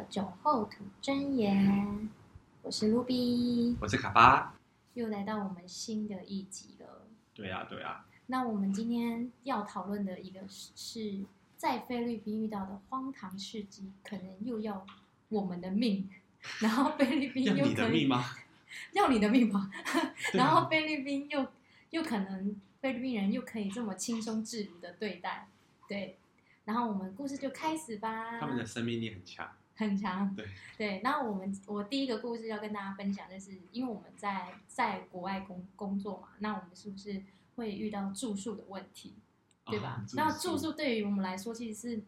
的酒后吐真言，我是卢比，我是卡巴。又来到我们新的一集了。对啊，对啊。那我们今天要讨论的一个是在菲律宾遇到的荒唐事迹，可能又要我们的命，然后菲律宾要又可以你的命吗？要你的命吗？然后菲律宾又又可能菲律宾人又可以这么轻松自如的对待，对。然后我们故事就开始吧。他们的生命力很强。很强，对 对。那我们我第一个故事要跟大家分享，就是因为我们在在国外工工作嘛，那我们是不是会遇到住宿的问题，对吧？啊那住宿对于我们来说，其实是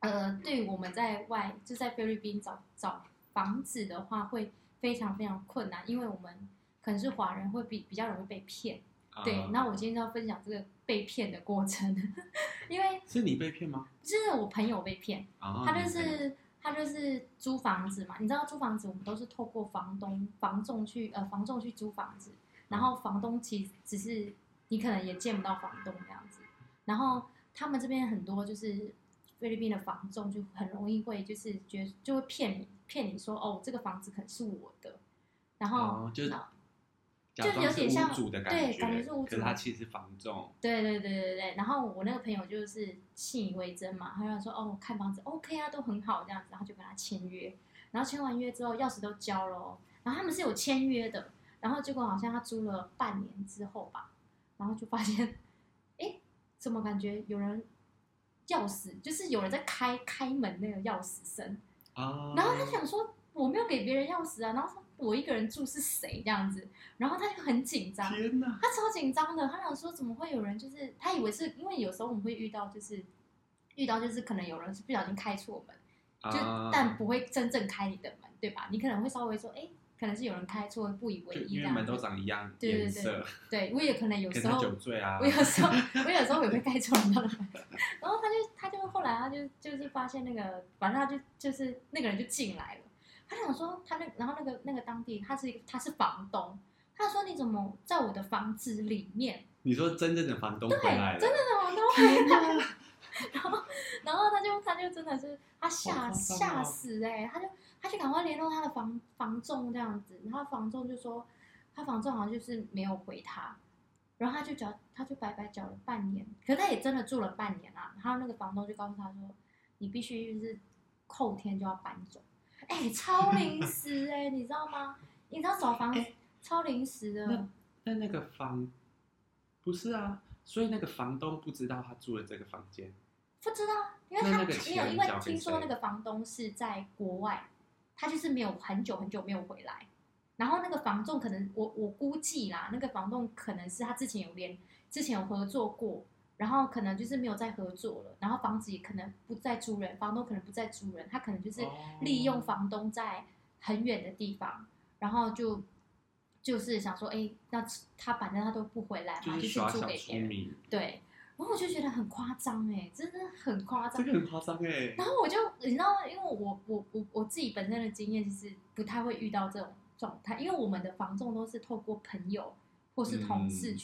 呃，对于我们在外就在菲律宾找找房子的话，会非常非常困难，因为我们可能是华人，会比比较容易被骗。啊对，那我今天就要分享这个被骗的过程，因为是你被骗吗？就是我朋友被骗。啊，他就是他就是租房子嘛，你知道租房子我们都是透过房东房仲去呃房仲去租房子，然后房东其实只是你可能也见不到房东这样子，然后他们这边很多就是菲律宾的房仲就很容易会就是觉就会骗你骗你说哦这个房子可能是我的，然后、哦，就就是有点像主的感对感觉是屋主可是他其实是房仲。对对对对对，然后我那个朋友就是信以为真嘛，他就说哦看房子 OK 啊，都很好这样子，然后就跟他签约，然后签完约之后钥匙都交了、哦，然后他们是有签约的，然后结果好像他租了半年之后吧，然后就发现，哎，怎么感觉有人钥匙就是有人在开开门那个钥匙声，啊，然后他想说我没有给别人钥匙啊，然后说我一个人住是谁这样子，然后他就很紧张，天哪，他超紧张的，他想说怎么会有人就是他以为是因为有时候我们会遇到就是遇到就是可能有人是不小心开错门，就、啊但不会真正开你的门，对吧？你可能会稍微说，哎，可能是有人开错，不以为意这样因为门都。长一样对对颜色，对，我也可能有时候酒醉啊。我。有时候，我有时候也会开错人家的门，然后他就他就后来他就就是发现那个，反正他就就是那个人就进来了，他想说他那然后那个那个当地他是一个他是房东，他说你怎么在我的房子里面？你说真正的房东回来了，真的是房东回来，然后然后他就他就真的是他吓吓死哎、他就他就赶快联络他的房房仲这样子，然后房仲就说他房仲好像就是没有回他，然后他就缴他就白白缴了半年，可是他也真的住了半年啊，然后那个房东就告诉他说你必须就是后天就要搬走，哎、超临时哎、你知道吗？你知道找房超临时的。那那那个房不是啊，所以那个房东不知道他住了这个房间，不知道，因为他没有，因为听说那个房东是在国外，他就是没有很久很久没有回来。然后那个房仲可能我我估计啦，那个房东可能是他之前有连之前有合作过，然后可能就是没有再合作了，然后房子也可能不再租人，房东可能不再租人，他可能就是哦利用房东在很远的地方，然后就就是想说，哎，那他反正他都不回来嘛，就是就是租给别人。对，然后我就觉得很夸张哎，真的很夸张这。个很夸张哎。然后我就你知道，因为我我我我自己本身的经验就是不太会遇到这种状态，因为我们的房仲都是透过朋友或是同事嗯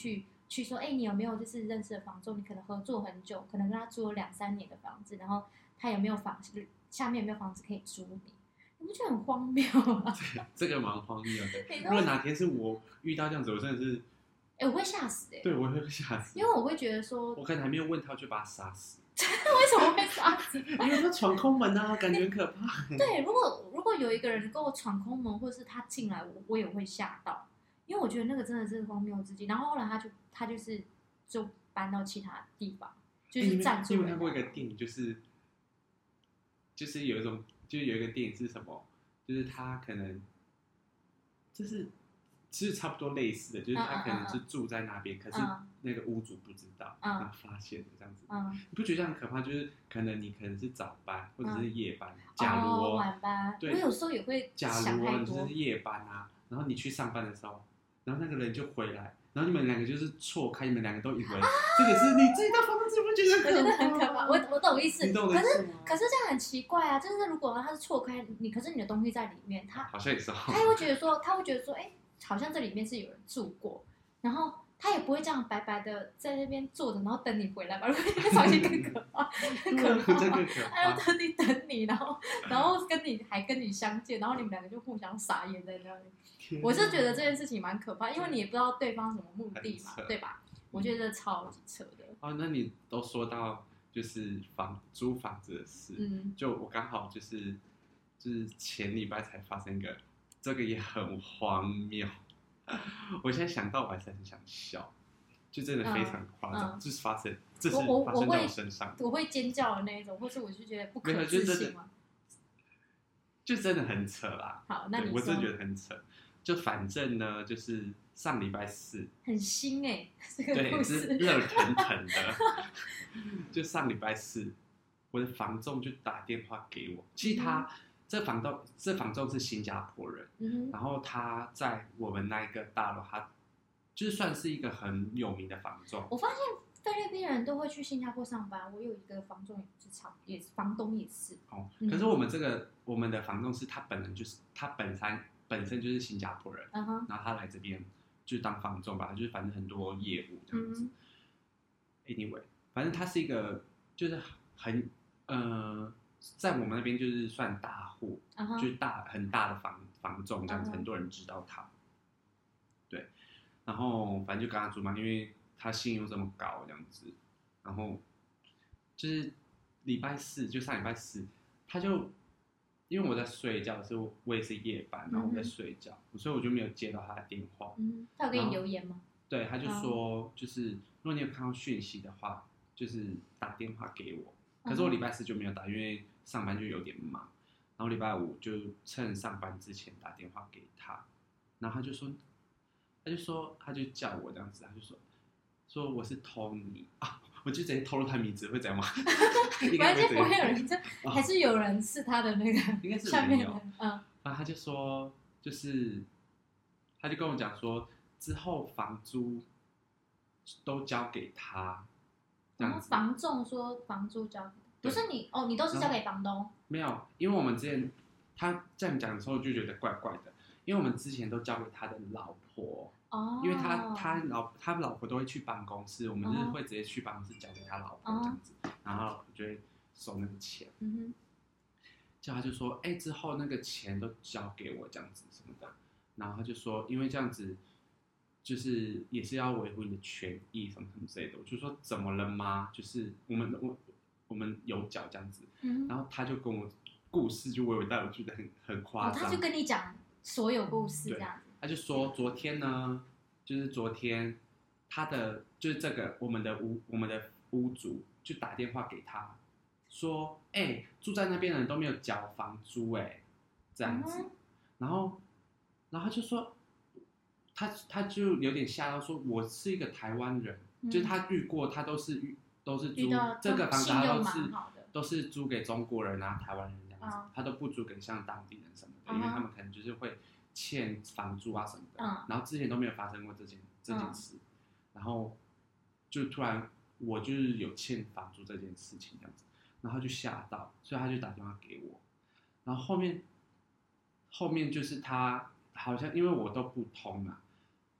去、去说，哎，你有没有就是认识的房仲？你可能合作很久，可能跟他租了两三年的房子，然后他有没有房下面有没有房子可以租你？你不觉得很荒谬吗？这个蛮荒谬的。如果哪天是我遇到这样子，我真的是，哎，我会吓死哎、对我会吓死因。为我会觉得说，我可能还没有问他，就把他杀死，为什么会这样子？因为他闯空门啊，感觉很可怕。对，如果如果有一个人跟我闯空门，或者是他进来，我我也会吓到，因为我觉得那个真的是荒谬之极。然后后来他就他就是就搬到其他地方，就是暂住人你有看过一个电影，就是就是有一种，就是有一个电影是什么？就是他可能就是其实差不多类似的，就是他可能是住在那边，可是嗯那个屋主不知道，嗯然后发现了这样子。嗯，你不觉得这样很可怕？就是可能你可能是早班或者是夜班，嗯假如晚班，我有时候也会假如哦你就是，夜班啊，然后你去上班的时候，然后那个人就回来，然后你们两个就是错开，你们两个都以为这个是你自己的房子，不觉得我觉得很可怕。我我懂意思，你懂我可是？可是这样很奇怪啊，就是如果他是错开你，可是你的东西在里面，他好像也是哦，他会觉得说，他会觉得说，哎、好像这里面是有人住过，然后他也不会这样白白的在那边坐着，然后等你回来吧，如果那个场景更可怕，很可怕。他要怕。特地等你，然后然后跟你还跟你相见，然后你们两个就互相傻眼在那里。我是觉得这件事情蛮可怕，因为你也不知道对方什么目的嘛很扯，对吧？我觉得超级扯的。哦，那你都说到就是房租房子的事，嗯，就我刚好就是就是前礼拜才发生一个，这个也很荒谬。我现在想到我还是很想笑，就真的非常夸张，嗯嗯就是发生，这是我我发生在我身上，我会尖叫的那一种，或是我就觉得不没可有就真的置信嘛。就真的很扯啦。好，那你对我真的觉说得很扯。就反正呢，就是上礼拜四，很新哎，这个对，故是事。热腾腾的。就上礼拜四，我的房仲就打电话给我。其实他、这房东这房仲是新加坡人，嗯哼，然后他在我们那一个大楼，他就是算是一个很有名的房仲。我发现菲律宾人都会去新加坡上班。我有一个房仲也是差，也是房东也是。哦，嗯可是我们这个我们的房仲是他本人就是他本身本身就是新加坡人，嗯哼，然后他来这边就是当房仲吧，就是反正很多业务这样子。嗯 Anyway，反正他是一个就是很呃，在我们那边就是算大户，就是大很大的房房仲这样子，嗯很多人知道他。对，然后反正就跟他租嘛，因为他信用这么高这样子，然后就是礼拜四就上礼拜四，他就因为我在睡觉，所以我也是夜班，然后我在睡觉，所以我就没有接到他的电话。嗯，他有给你留言吗？对，他就嗯说，就是如果你有看到讯息的话，就是打电话给我。可是我礼拜四就没有打，因为上班就有点忙。然后礼拜五就趁上班之前打电话给他，然后他就说，他就说，他就叫我这样子，他就说，说我是 Tony 啊，我就直接透露他名字 会怎样吗？应该反正不会有人，这还是有人是他的那个 应该是下面的嗯然后他就说，就是，他就跟我讲说，之后房租都交给他，然后。房仲说房租交给，不是你哦，你都是交给房东。没有，因为我们之前他这样讲的时候就觉得怪怪的，因为我们之前都交给他的老婆，哦，因为他他老他老婆都会去办公室，我们就是哦会直接去办公室交给他老婆哦这样子，然后他老婆就会收那个钱，嗯叫他就说，哎、之后那个钱都交给我这样子什么的，然后他就说，因为这样子。就是也是要维护你的权益什么什么之类的，我就说怎么了吗？就是我们我我们有缴这样子，嗯，然后他就跟我故事就娓娓道来，我觉得很很夸哦，张。他就跟你讲所有故事这样子。他就说昨天呢，就是昨天他的就是这个我们的屋我们的屋主就打电话给他说，哎、住在那边的人都没有缴房租、哎，这样子，嗯然后然后他就说。他他就有点吓到，说我是一个台湾人，嗯就是他遇过，他都是遇都是租这个房子，都是。都是租给中国人啊、台湾人这样子，嗯他都不租给像当地人什么的，嗯因为他们可能就是会欠房租啊什么的，嗯。然后之前都没有发生过这件这件事，然后就突然我就是有欠房租这件事情这样子，然后就吓到，所以他就打电话给我，然后后面后面就是他好像因为我都不通啊，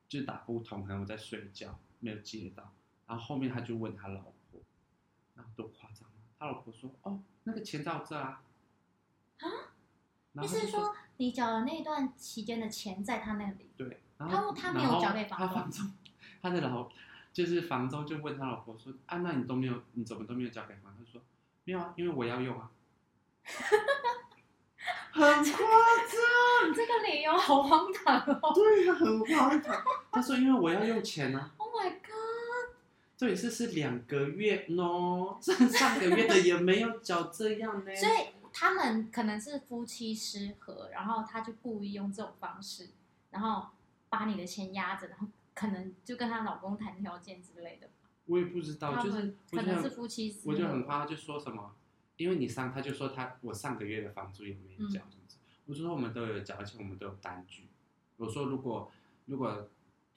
就打不通，可能我在睡觉没有接到，然后后面他就问他老婆，然后多夸张啊，他老婆说哦那个钱在我这啊，啊，意思是说你缴的那段期间的钱在他那里，对，然后他他没有交给房东他房东，他的老就是房东就问他老婆说啊，那你都没有，你怎么都没有交给房东？他说没有啊，因为我要用啊。很夸张，你这个理由好荒唐哦对啊，很荒唐。他说因为我要用钱啊！Oh my god！这也是是两个月喏，上上个月的也没有缴这样呢。所以他们可能是夫妻失和，然后他就故意用这种方式，然后把你的钱压着，然后可能就跟她老公谈条件之类的。我也不知道，就是可能是夫妻失和。我就很夸张，就说什么，因为你上，他就说他我上个月的房租也没嗯缴这样子，我就说我们都有交，而且我们都有单据。我说如果如果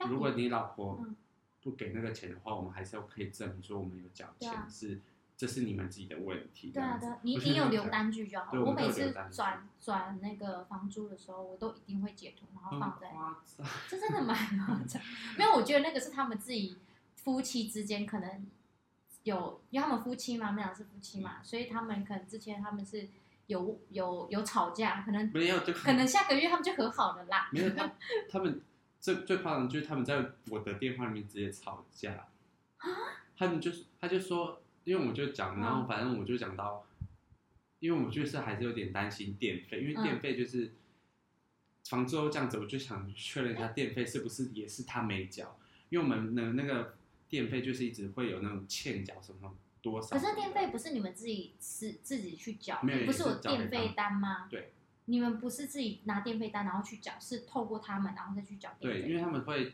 如果你老婆嗯不给那个钱的话，我们还是要可以证明说我们有缴钱，啊是这是你们自己的问题。对啊，对啊，你你有留单据就好。我每次转转那个房租的时候，我都一定会截图，然后放在。这真的蛮夸张。没有，我觉得那个是他们自己夫妻之间可能有，因为他们夫妻嘛，他们俩是夫妻嘛，嗯所以他们可能之前他们是有有有吵架，可能没有，就可能下个月他们就和好了啦。没有他他们最最夸张的就是他们在我的电话里面直接吵架，他们就是他就说，因为我就讲，然后嗯反正我就讲到，因为我就是还是有点担心电费，因为嗯。电费就是房租这样子，我就想确认一下电费是不是也是他没缴，因为我们的那个电费就是一直会有那种欠缴什么多少，可是电费不是你们自己是自己去缴，没有不是有也是缴给电费单吗？对。你们不是自己拿电费单然后去缴，是透过他们然后再去缴电对，因为他们会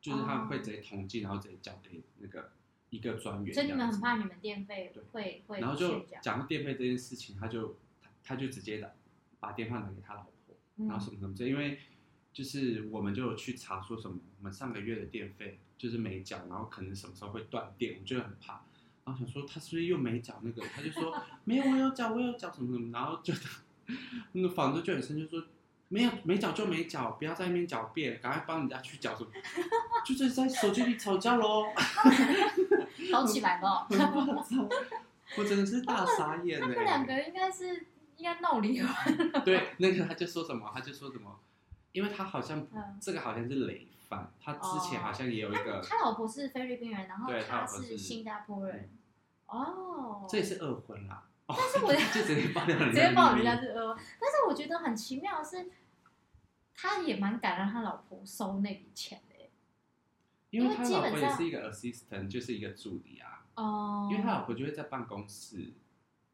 就是他们会哦。直接统计，然后直接缴给那个一个专员，所以你们很怕你们电费对会会然后就。讲到电费这件事情，他就他他就直接打把电话打给他老婆，然后什嗯么什么之类，因为就是我们就有去查说什么，我们上个月的电费就是没缴，然后可能什么时候会断电，我就很怕。然后想说他是不是又没缴那个？他就说 没有，我有缴，我有缴什么什么。然后就那个房东就很生气，说 没有没缴就没缴，不要在那边狡辩，赶快帮人家去缴什么，就是在手机里吵架喽。吵起来了。我真的是大傻眼呢。他们两个应该是应该闹离婚。对，那个他就说什么，他就说什么，因为他好像嗯这个好像是累犯，他之前好像也有一他个，他老婆是菲律宾人，然后对他他老婆是是新加坡人。哦，这也是二婚啦。哦、但是我 就直接爆料人直家接报人的秘密家是二婚，但是我觉得很奇妙的是，他也蛮敢让他老婆收那笔钱。因为他老婆也是一个 assistant，就是一个助理啊。哦，因为他老婆就会在办公室，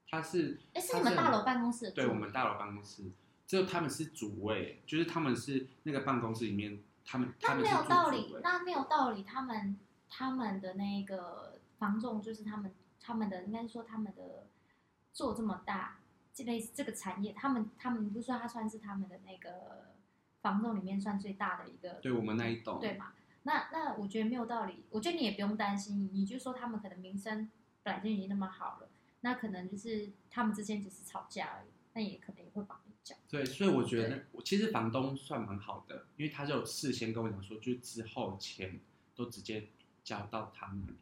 他是哎，是他你们大楼办公室的对我们大楼办公室，只有他们是主位，就是他们是那个办公室里面，他们他那没有道理，那没有道理，他们他们的那个房仲就是他们他们的应该说他们的做这么大，这类似这个产业，他们他们不是说他算是他们的那个房仲里面算最大的一个对我们那一栋，对嘛？那那我觉得没有道理，我觉得你也不用担心，你就说他们可能名声本来就已经那么好了，那可能就是他们之间只是吵架而已，那也可能也会帮你讲。对，所以我觉得我其实房东算蛮好的，因为他就有事先跟我讲说，就之后钱都直接交到他那里。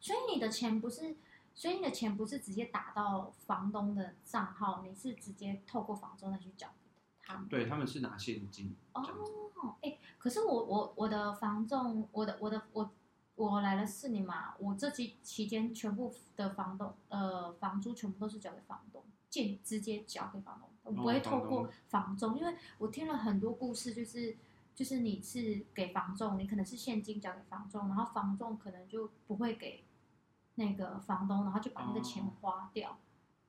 所以你的钱不是，所以你的钱不是直接打到房东的账号，你是直接透过房东再去缴给他们。对，他们是拿现金。哦，哎、可是我我我的房仲，我的我的我我来了四年嘛，我这期期间全部的房东呃房租全部都是交给房东，间直接交给房东，我不会透过房仲，因为我听了很多故事，就是就是你是给房仲，你可能是现金交给房仲，然后房仲可能就不会给那个房东，然后就把那个钱哦花掉，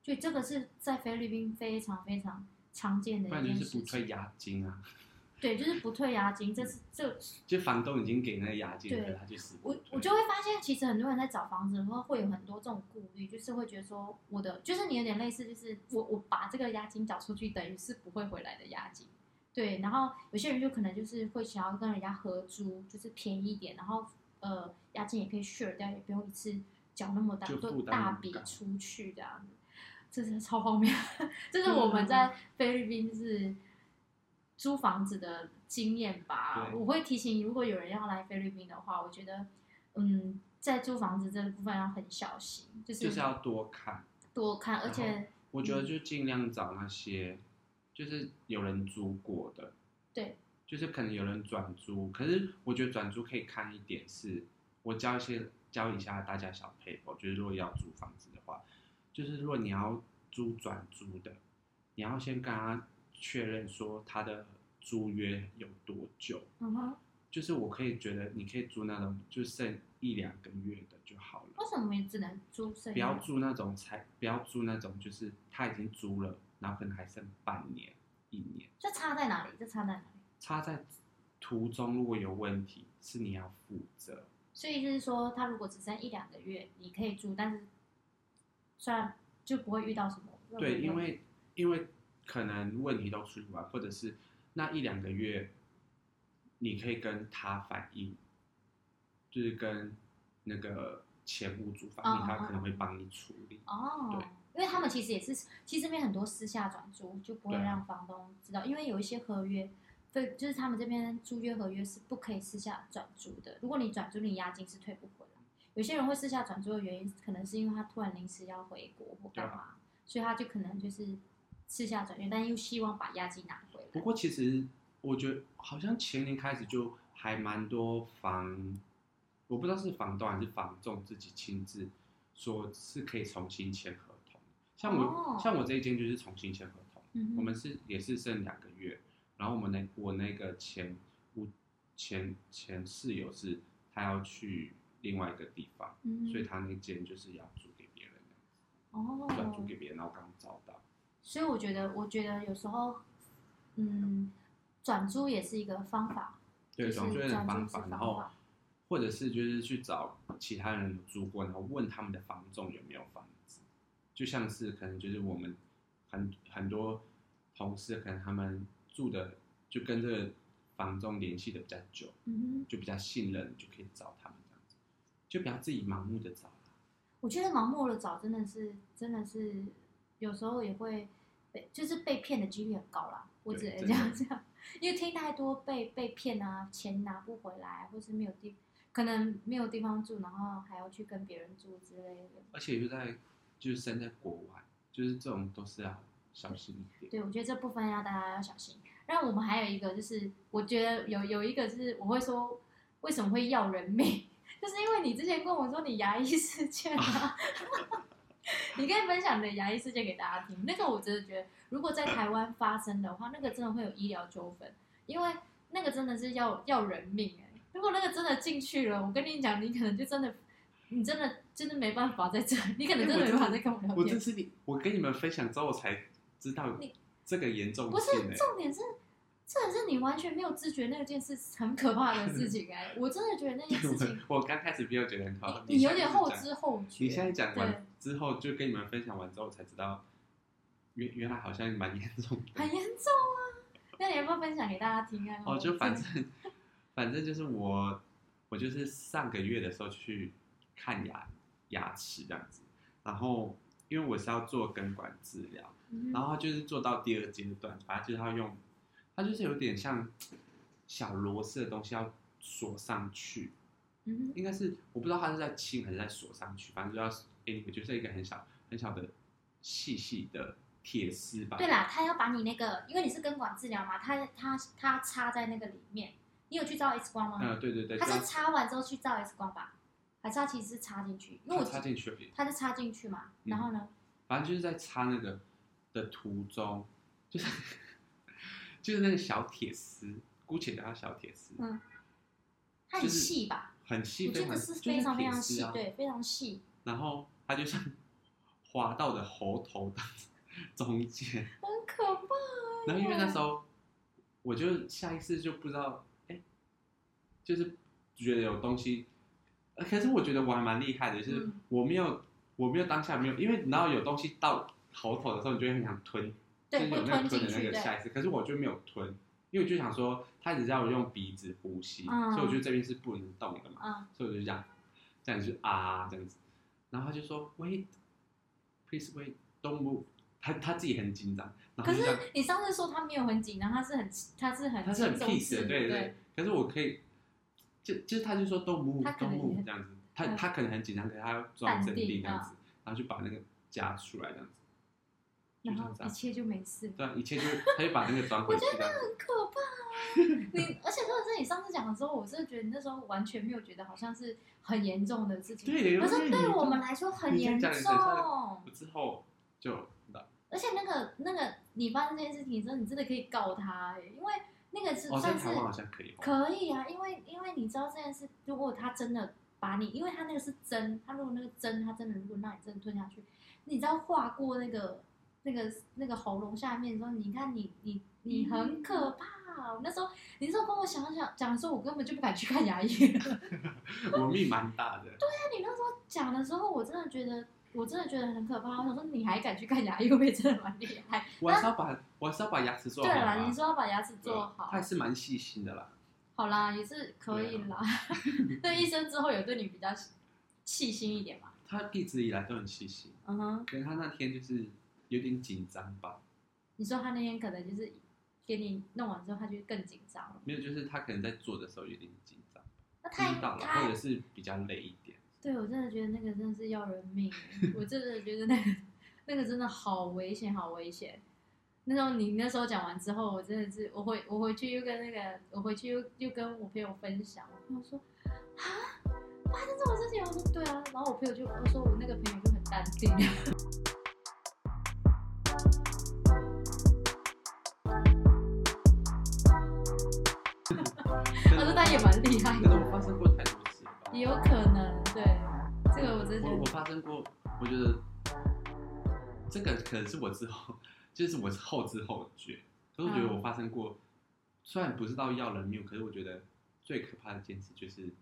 所以这个是在菲律宾非常非常常见的不然就一件事情。是不退押金啊，对，就是不退押金，这是这就房东已经给那个押金，对可是他就死不我退我就会发现，其实很多人在找房子的时候会有很多这种顾虑，就是会觉得说，我的就是你有点类似，就是我我把这个押金缴出去，等于是不会回来的押金。对，然后有些人就可能就是会想要跟人家合租，就是便宜一点，然后呃押金也可以 share 掉，也不用一次缴那么大，大笔出去这样子，这是超荒谬。这是我们在菲律宾是租房子的经验吧。我会提醒，如果有人要来菲律宾的话，我觉得，嗯，在租房子这个部分要很小心，就是就是要多看。多看，而且我觉得就尽量找那些就是有人租过的，对，就是可能有人转租，可是我觉得转租可以看一点是，我教一些教一下大家小配合，就是如果要租房子的话，就是如果你要租转租的，你要先跟他确认说他的租约有多久，嗯哼，就是我可以觉得你可以租那种就剩一两个月的就好了。为什么只能租剩不要租那种才，不要租那种就是他已经租了，然后可能还剩半年、一年，这差在哪里？这差在哪里？差在途中如果有问题，是你要负责。所以就是说，他如果只剩一两个月，你可以租，但是虽然就不会遇到什么对，因为因为可能问题都处理完，或者是那一两个月，你可以跟他反映，就是跟那个前屋主反映，他可能会帮你处理。哦对，因为他们其实也是，其实这边很多私下转租就不会让房东知道，因为有一些合约，对，就是他们这边租约合约是不可以私下转租的。如果你转租，你押金是退不回来。有些人会私下转租的原因，可能是因为他突然临时要回国或干嘛，啊所以他就可能就是私下转约，但又希望把押金拿回来。不过其实我觉得好像前年开始就还蛮多房，我不知道是房东还是房仲自己亲自说是可以重新签合同。像我、哦像我这一间就是重新签合同，嗯我们是也是剩两个月，然后我们那我那个前屋前前室友是他要去另外一个地方，嗯。所以他那间就是要租给别人，哦，转租给别人，然后刚找到。所以我觉得，我觉得有时候，嗯，转租也是一个方法，对，转租也是方法，然后或者是就是去找其他人有租过，然后问他们的房仲有没有房子，就像是可能就是我们很很多同事，可能他们住的就跟这个房仲联系的比较久，嗯哼，就比较信任，就可以找他就不要自己盲目的找。我觉得盲目的找真的是，真的是有时候也会被，就是被骗的几率很高啦。我只能对这样讲，因为听太多被被骗啊，钱拿不回来，或是没有地，可能没有地方住，然后还要去跟别人住之类的。而且又在就是身在国外，就是这种都是要小心一点。对，我觉得这部分要大家要小心。然后我们还有一个就是，我觉得有有一个是我会说，为什么会要人命，就是因为你之前跟我说你牙医事件啊，你可以分享你的牙医事件给大家听。那个我真的觉得，如果在台湾发生的话，那个真的会有医疗纠纷，因为那个真的是要要人命哎、如果那个真的进去了，我跟你讲，你可能就真的，你真的真的没办法在这，你可能真的没办法再跟我聊天我这。是你，我跟你们分享之后，我才知道你这个严重不是重点是，这是你完全没有知觉那件事很可怕的事情哎、我真的觉得那件事情，我我刚开始没有觉得很好，你你有点后知后觉。你现在讲完之后，就跟你们分享完之后，才知道原原来好像蛮严重的。很严重啊！那你要不要分享给大家听啊？哦，就反正反正就是我，我就是上个月的时候去看牙牙齿这样子，然后因为我是要做根管治疗，嗯然后就是做到第二阶段，反正就是要用，他就是有点像小螺丝的东西要锁上去，嗯应该是我不知道它是在清还是在锁上去，反正就要 anyway 就是一个很小很小的细细的铁丝吧。对啦，他要把你那个，因为你是根管治疗嘛，他他他插在那个里面。你有去照 X 光吗？嗯，对对对，他是插完之后去照 X 光吧？还是他其实是插进去？因为我插插进去而已。他是插进去嘛，嗯然后呢？反正就是在插那个的途中，就是就是那个小铁丝，姑且叫它小铁丝，嗯，它很就是细吧？很细，我觉得是非常非常细，啊。对，非常细，然后它就像 滑到的喉头的 中间，很可怕欸。然后因为那时候我就下意识就不知道，哎，就是觉得有东西，呃可是我觉得我还蛮厉害的，就是嗯我没有我没有当下没有，因为你知道有东西到喉头的时候，你就会很想吞，对，会就是有那个吞进去，的那个，下意识，可是我就没有吞，因为我就想说他只是要我用鼻子呼吸，嗯所以我觉得这边是不能动的嘛，嗯，所以我就这样，这样就啊这样子，然后他就说 wait please wait don't move，他他自己很紧张，可是你上次说他没有很紧张，他是很他是很他是很 peace 的，式对对，可是我可以，就就是他就说 don't move don't move 这样子，他嗯。他可能很紧张，可是他要装镇淡定定这样啊子，然后就把那个夹出来这样子，就然后一切就没事，对啊，一切就他就把那个装回去这样子。很可怕啊。你而且真的是你上次讲的时候，我真的觉得你那时候完全没有觉得好像是很严重的事情，对可是对我们来说很严重。之后就而且那个那个你发生这件事情之后，你真的可以告他哎、因为那个是哦，在算是好像可以哦，可以啊，因为因为你知道这件事，如果他真的把你，因为他那个是针，他如果那个针他真的如果让你真的吞下去，你知道划过那个那个那个喉咙下面说，你看你你你很可怕。我那时候你那时候跟我想想讲的时候，我根本就不敢去看牙医了。我命蛮大的。对啊你那时候讲的时候，我真的觉得我真的觉得很可怕。我想说你还敢去看牙医，会真的蛮厉害？我还是要把我还是要把牙齿做好对吧。啦，你说要把牙齿做好啊他，还是蛮细心的啦。好啦，也是可以啦。啊那医生之后有对你比较细心一点嘛。他一直以来都很细心，嗯哼，可是他那天就是有点紧张吧，你说他那天可能就是给你弄完之后，他就更紧张了。没有，就是他可能在做的时候有点紧张，那太不知道了，或者是比较累一点。对我真的觉得那个真的是要人命欸，我真的觉得那个那个真的好危险，好危险。那时候你那时候讲完之后，我真的是我回我回去又跟那个我回去又又跟我朋友分享，我朋友说啊发生这种事情，我说对啊，然后我朋友就我说我那个朋友就很淡定，也蛮厉害可是我的，发生过太多次吧，也有可能对这个我真的觉我我发生过，我觉得这个可能是我之后，就是我是后知后觉。可是我觉得嗯我发生过，虽然不是到要人命，可是我觉得最可怕的一件事就是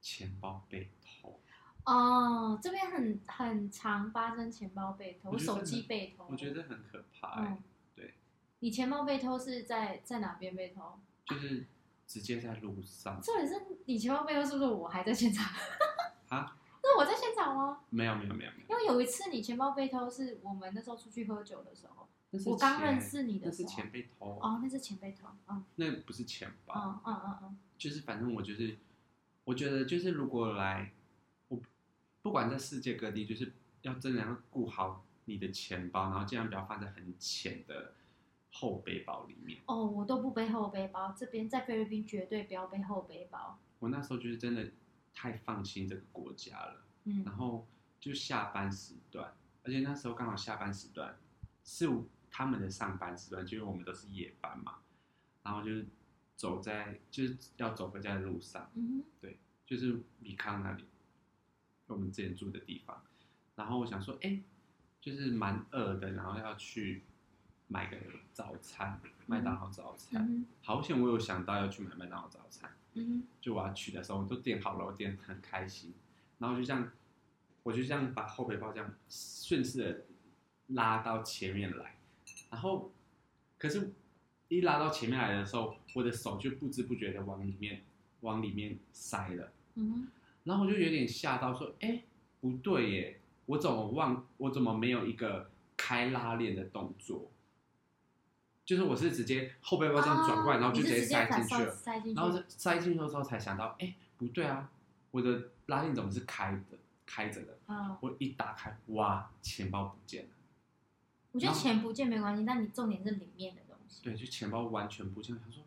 钱包被偷。哦，这边很很常发生钱包被偷，我手机被偷。我觉得很可怕、欸，嗯，对，你钱包被偷是在在哪边被偷？就是直接在路上重点是你钱包被偷，是不是我还在现场？啊，是我在现场吗？没有没有没有没有，因为有一次你钱包被偷，是我们那时候出去喝酒的时候，我刚认识你的时候那是。钱被偷，哦，那是钱被偷。嗯那不是钱包。嗯嗯嗯嗯，就是反正我就是，我觉得就是如果来，我不管在世界各地，就是要真的要顾好你的钱包，然后尽量不要放在很浅的后背包里面。哦，我都不背后背包，这边在菲律宾绝对不要背后背包。我那时候就是真的太放心这个国家了，嗯然后就下班时段，而且那时候刚好下班时段是他们的上班时段，就因为我们都是夜班嘛，然后就是走在就是要走回家的路上。嗯对就是米康那里，我们之前住的地方。然后我想说，哎、就是蛮饿的，然后要去买个早餐，麦当劳早餐。嗯好险我有想到要去买麦当劳早餐，嗯就我要去的时候，我都点好了，我点得很开心。然后就这样，我就这样把后背包这样顺势的拉到前面来，然后可是，一拉到前面来的时候，我的手就不知不觉的往里面往里面塞了。然后我就有点吓到，说：“哎，不对耶，我怎么忘？我怎么没有一个开拉链的动作？就是我是直接后背包这样转过来，哦然后就直接塞进去了。然后这塞进去的时候才想到，哎，不对啊，我的拉链怎么是开的？开着的？嗯，我一打开，哇，钱包不见了。我觉得钱不见没关系，但你重点是里面的东西。对，就钱包完全不见了。他说：“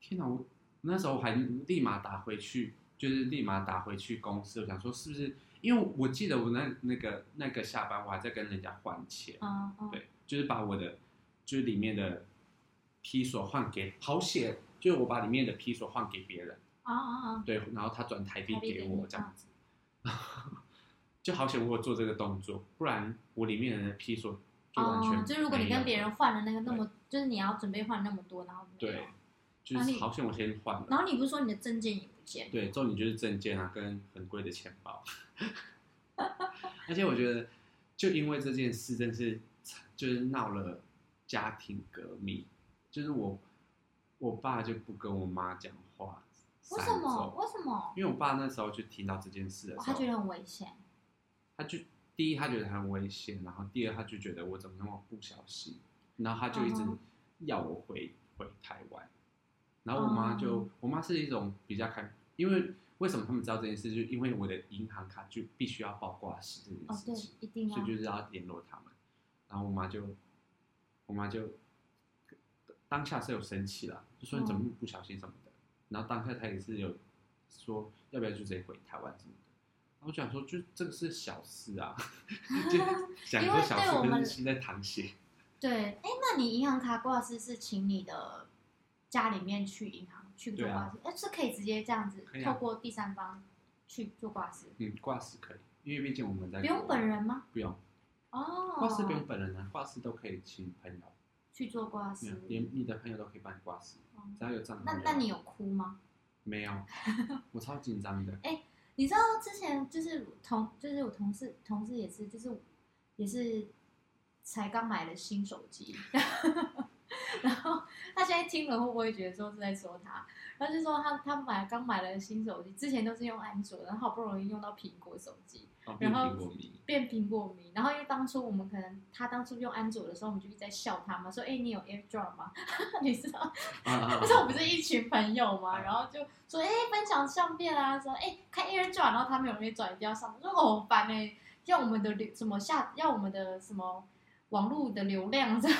天哪！我那时候还立马打回去，就是立马打回去公司。我想说是不是？因为我记得我那那个那个下班我还在跟人家换钱，嗯嗯，对，就是把我的就是里面的批索换给好险，就是我把里面的批索换给别人，啊啊啊，对，然后他转台币给我这样子，就好险我有做这个动作，不然我里面的批索就完全、哦，就如果你跟别人换了那个那么，就是你要准备换那么多，然后对，就是好险我先换了。然后你不是说你的证件也不见？对，重点就是证件啊，跟很贵的钱包。而且我觉得，就因为这件事，真是就是闹了家庭革命。就是我，我爸就不跟我妈讲话，为什么？为什么？因为我爸那时候就听到这件事的时候，哦他觉得很危险。他就第一他觉得很危险，然后第二他就觉得我怎么那么不小心，然后他就一直要我回回台湾，然后我妈就、哦我妈是一种比较开，因为为什么他们知道这件事，就因为我的银行卡就必须要报挂失这件哦，对事情，，一定要所以。就是要联络他们，然后我妈就我妈就当下是有生气了，就说你怎么不小心什么的，然后当下她也是有说要不要就直接回台湾什么的。我想说，就这个是小事啊，就想因为说小事，对我们可是心在淌血。对，哎，那你银行卡挂失是请你的家里面去银行去做挂失？哎，是可以直接这样子啊透过第三方去做挂失，嗯，挂失可以，因为毕竟我们在不用本人吗？不用，哦，挂饰不用本人啊，挂饰都可以请朋友，去做挂饰，。连你的朋友都可以帮你挂饰，哦只要有账号。那那你有哭吗？没有？我超紧张的。哎你知道之前就是同就是我同事同事也是就是也是才刚买了新手机，然后他现在听了会不会觉得说是在说他？他就说他他买刚买了新手机，之前都是用安卓，然后好不容易用到苹果手机，哦，然后变苹果迷。然后因为当初我们可能他当初用安卓的时候，我们就一直在笑他嘛，说哎、你有 AirDrop 吗？你知道？啊啊那时候我们不是一群朋友嘛，嗯然后就说哎、分享相片啊，说哎、开 AirDrop，然后他们有人转一定要上，我说好烦哎、要我们的流什么下要我们的什么网络的流量这样。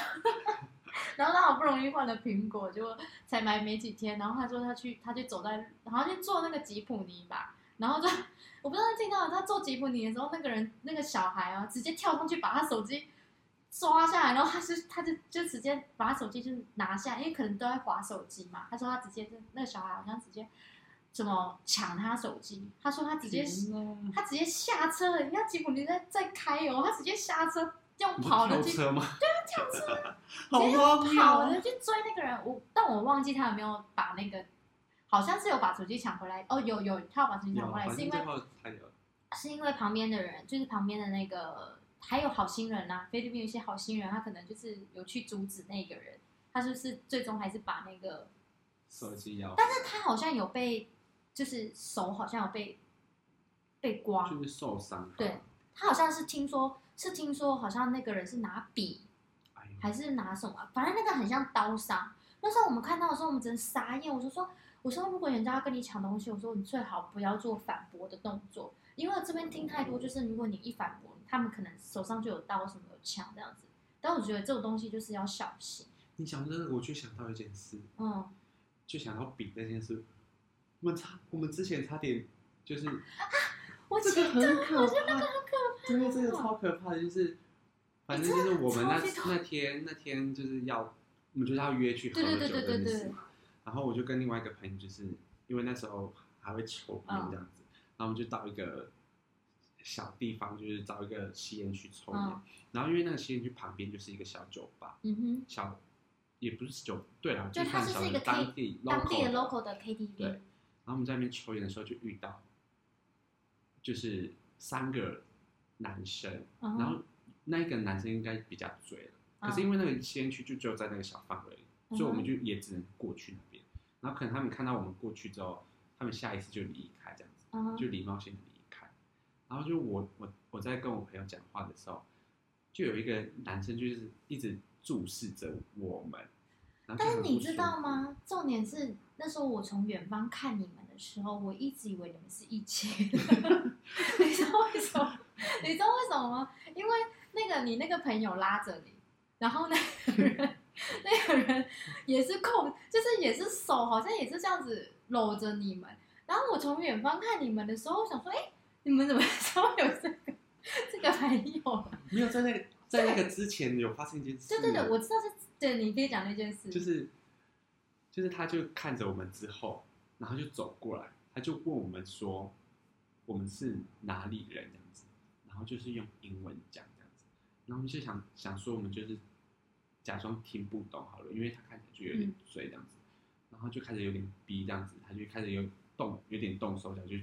然后他好不容易换了苹果，结果才买没几天，然后他说他去，他就走在，好像去坐那个吉普尼吧，然后就我不知道他听到他坐吉普尼的时候，那个人那个小孩啊，直接跳上去把他手机抓下来，然后他是他就就直接把他手机就拿下，因为可能都在划手机嘛。他说他直接就那个小孩好像直接怎么抢他手机，他说他直接他直接下车了，人家吉普尼在在开哦，他直接下车用你说跑的去跳车吗？对啊，跳车。好直接荒跑谬的去追那个人，我但我忘记他有没有把那个，好像是有把手机抢回来。哦，有有，他有把手机抢，回来，是因为是因为旁边的人，就是旁边的那个还有好心人呐、菲律宾有一些好心人，他可能就是有去阻止那个人，他就是最终还是把那个，手机要，但是他好像有被，就是手好像有被被刮，就是受伤，对，他好像是听说是听说好像那个人是拿笔还是拿什么，反正那个很像刀伤。那时候我们看到的时候，我们真的傻眼。我就说，我说如果人家要跟你抢东西，我说你最好不要做反驳的动作，因为这边听太多，就是如果你一反驳，他们可能手上就有刀什么有枪这样子。但我觉得这种东西就是要小心。你讲这个，我就想到一件事，嗯，就想到笔这件事，我们差，我们之前差点就是我这记得个很可怕，真的这个超可怕的，就是反正就是我们那那天那天就是要，我们就是要约去喝酒这对对对对件事嘛。然后我就跟另外一个朋友，就是因为那时候还会抽烟嗯这样子，然后我们就到一个小地方，就是找一个吸烟区抽烟。嗯然后因为那个吸烟区旁边就是一个小酒吧，嗯哼，小也不是酒，对啊，就它是一个当地当地的 local local 的 KTV，对然后我们在那边抽烟的时候就遇到，就是三个男生，嗯然后那一个男生应该比较醉了，嗯可是因为那个吸烟区就只有在那个小范围，嗯所以我们就也只能过去那边。然后可能他们看到我们过去之后，他们下一次就离开这样子，就礼貌性的离开。然后就我我我在跟我朋友讲话的时候，就有一个男生就是一直注视着我们。但是你知？道吗？重点是那时候我从远方看你们的时候，我一直以为你们是一起的。你知道为什么？你知道为什么吗？因为那个你那个朋友拉着你，然后那个人 那个人也是控，就是也是手好像也是这样子搂着你们。然后我从远方看你们的时候，我想说，哎、你们怎么稍微有这个 这个朋友啊？没有在那个在那个之前有发生一件事。对对对，我知道是，对你可以讲那件事，就是就是他就看着我们之后，然后就走过来，他就问我们说我们是哪里人？这样子，然后就是用英文讲这样子，然后我们就想想说我们就是假装听不懂好了，因为他看起来就有点嗯醉这样子，然后就开始有点逼这样子，他就开始有动有点动手脚，就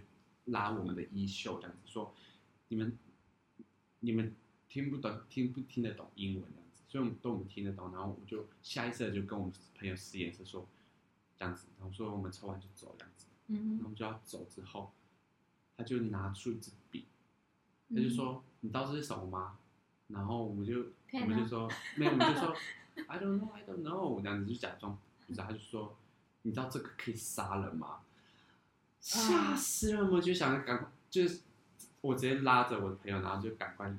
拉我们的衣袖这样子说你们你们听不懂听不听得懂英文这样子，所以我们都我们听得懂，然后我就下意识的就跟我们朋友使眼色说这样子，然后说我们抽完就走这样子，然后嗯我们就要走之后，他就拿出一支笔，他就说你知道这是什么吗？然后我们就我们就说没有，我们就说 I don't know I don't know 这样子就假装不知道，他就说你知道这个可以杀人吗？吓死人！我就想赶快，就是我直接拉着我的朋友，然后就赶快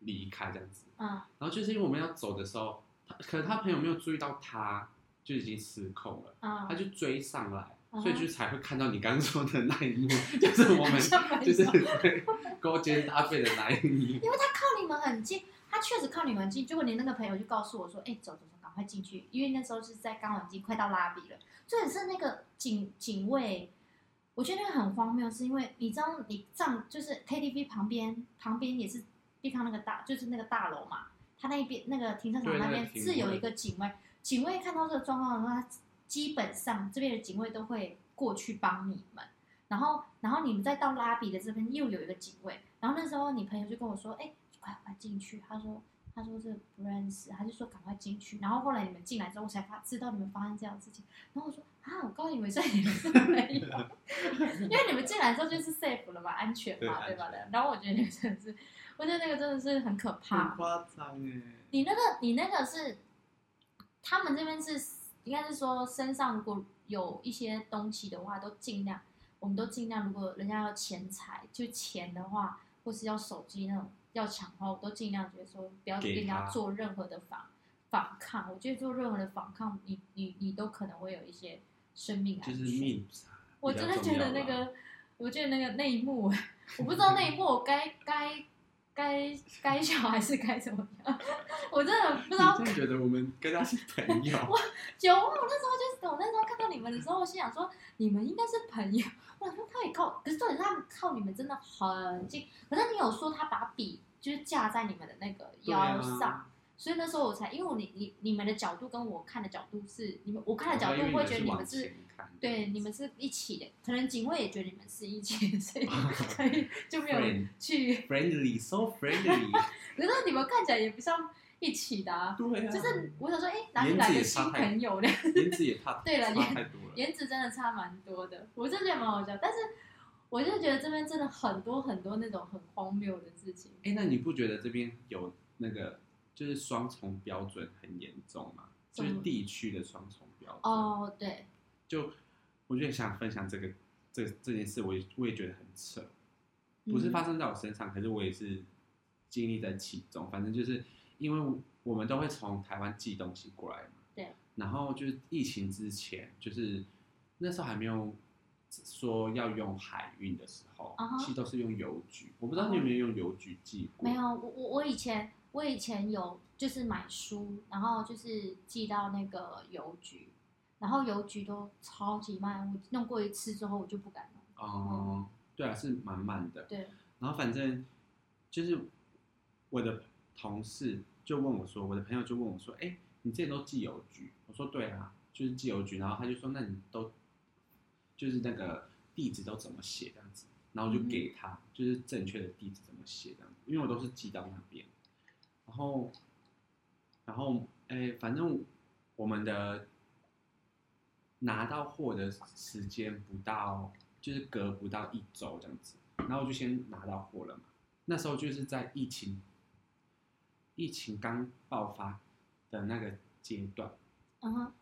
离开这样子。嗯然后就是因为我们要走的时候，他可能他朋友没有注意到他，就已经失控了，嗯，他就追上来，嗯所以就才会看到你刚刚说的那一幕，就是我们像就是对勾肩搭背的那一幕。因为他靠你们很近，他确实靠你们近。结果你那个朋友就告诉我说：“哎、走走走，赶快进去。”因为那时候是在刚好已经快到拉比了。重点是那个警警卫，我觉得那个很荒谬，是因为你知道你站就是 KTV 旁边，旁边也是碧康那个大，就是那个大楼嘛，他那边那个停车场那边是有一个警卫，警卫看到这个状况的话，基本上这边的警卫都会过去帮你们。然后，然后你们再到拉比的这边又有一个警卫，然后那时候你朋友就跟我说：“哎、快快进去。”他说：“他说这不认识，他就说赶快进去。然后后来你们进来之后，我才发知道你们发生这样的事情。然后我说啊，我告诉你们，所以你们是没有，因为你们进来之后就是 safe 了嘛，安全嘛，对对吧？安然后我觉得那个真的是，我觉得那个真的是很可怕。很夸张哎。你那个，你那个是，他们这边是应该是说身上如果有一些东西的话，都尽量，我们都尽量，如果人家要钱财，就钱的话，或是要手机那种要抢的话，我都尽量觉得说不要给跟人家做任何的反反抗。我觉得做任何的反抗，你你你都可能会有一些生命安全。就是命我真的觉得那个，我觉得那个那一幕，我不知道那一幕我该该该该笑还是该怎么样，我真的不知道真的觉得我们跟他是朋友？有啊，我那时候就是我那时候看到你们的时候，我心想说你们应该是朋友。我想说他也靠，可是重点是他们靠你们真的很近。可是你有说他把笔就是架在你们的那个腰上，啊所以那时候我才，因为我你你你们的角度跟我看的角度是你们我看的角度会觉得你们是对你们是一起的，可能警卫也觉得你们是一起的，所以 所以就没有去。friendly so friendly，可是你们看起来也不像一起的啊，对啊，就是我想说，哎，哪里来的新朋友呢？颜值也差对了差颜。颜值真的差蛮多的，我真的觉得蛮好笑。但是我就觉得这边真的很多很多那种很荒谬的事情。哎，那你不觉得这边有那个就是双重标准很严重嘛？就是地区的双重标准。哦，对，就我就想分享这个这这件事，我也我也觉得很扯，不是嗯发生在我身上，可是我也是经历在其中。反正就是因为我们都会从台湾寄东西过来嘛，对。然后就是疫情之前，就是那时候还没有说要用海运的时候其实都是用邮局。我不知道你有没有用邮局寄过？没有，我我我以前我以前有就是买书，然后就是寄到那个邮局，然后邮局都超级慢，我弄过一次之后我就不敢弄。哦、对啊，是蛮慢的。对，然后反正就是我的同事就问我说，我的朋友就问我说，哎，你之前都寄邮局？我说对啊，就是寄邮局。然后他就说，那你都就是那个地址都怎么写这样子？然后我就给他，就是正确的地址怎么写这样子，因为我都是寄到那边。然后，然后，哎，反正我们的拿到货的时间不到，就是隔不到一周这样子。然后我就先拿到货了嘛。那时候就是在疫情疫情刚爆发的那个阶段，嗯哼，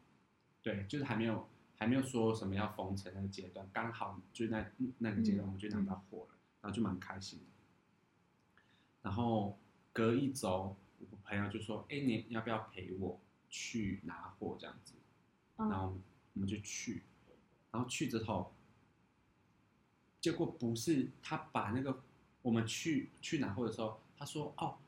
对，就是还没有还没有说什么要封城那个阶段，刚好就那那个阶段我就拿到货了，然后就蛮开心的。然后隔一周，我朋友就说：“哎，你要不要陪我去拿货这样子？”然嗯，后我们就去，然后去之后，结果不是他把那个我们去去拿货的时候，他说哦，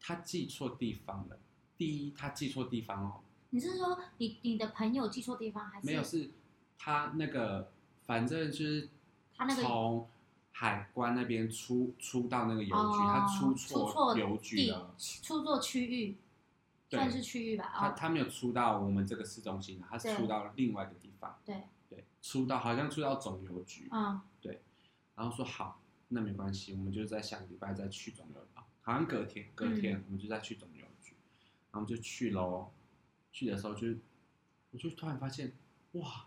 他记错地方了。第一，他记错地方哦，你是说你你的朋友记错地方，还是没有是他那个，反正就是他那个从海关那边出出到那个邮局，哦他出出错邮局地了。出错区域，对算是区域吧？哦，他他没有出到我们这个市中心，他是对出到另外一个地方。对，对，出到好像出到总邮局。嗯然后说好，那没关系，我们就在下个礼拜再去总邮啊，好像隔天隔天、嗯我们就再去总邮局，然后就去喽。去的时候就，我就突然发现，哇，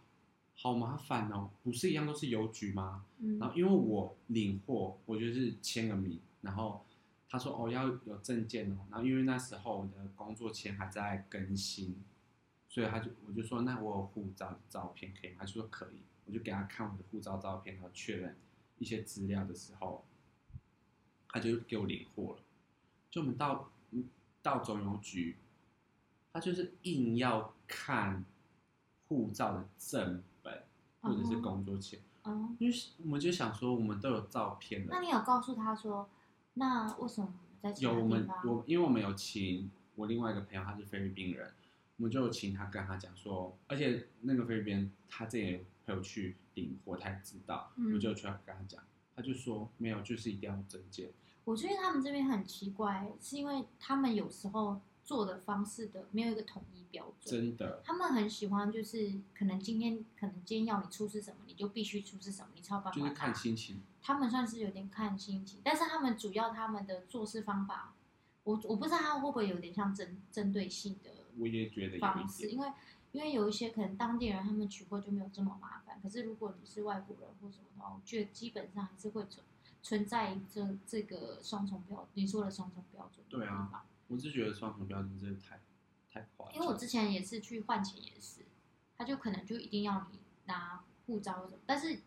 好麻烦哦，不是一样都是邮局吗？嗯然后因为我领货，我就是签个名，然后他说哦要有证件哦，然后因为那时候我的工作签还在更新，所以他就我就说那我有护照的照片可以吗？他就说可以，我就给他看我的护照照片，然后确认一些资料的时候，他就给我领货了。就我们到嗯到总邮局，他就是硬要看护照的正本或者是哦工作前。嗯，因为我们就想说，我们都有照片了，那你有告诉他说，那为什么在其他有我们方？我，因为我们有请我另外一个朋友，他是菲律宾人，我们就有请他跟他讲说，而且那个菲律宾人他之前有陪我去领货，他也知道，嗯我就去跟他讲，他就说没有，就是一定要证件，我觉得他们这边很奇怪，是因为他们有时候做的方式的没有一个统一标准。真的，他们很喜欢，就是可能今天可能今天要你出示什么，你就必须出示什么，你才有办法。就是看心情，他们算是有点看心情，但是他们主要他们的做事方法我我不知道他会不会有点像针针对性的我也觉得有方式，因为因为有一些可能当地人他们取货就没有这么麻烦，可是如果你是外国人或什么的话，我觉得基本上还是会存存在这这个双重标，你说的双重标准的对啊。我是觉得双重标准真的太太夸张。因为我之前也是去换钱也是，他就可能就一定要你拿护照或什么，但是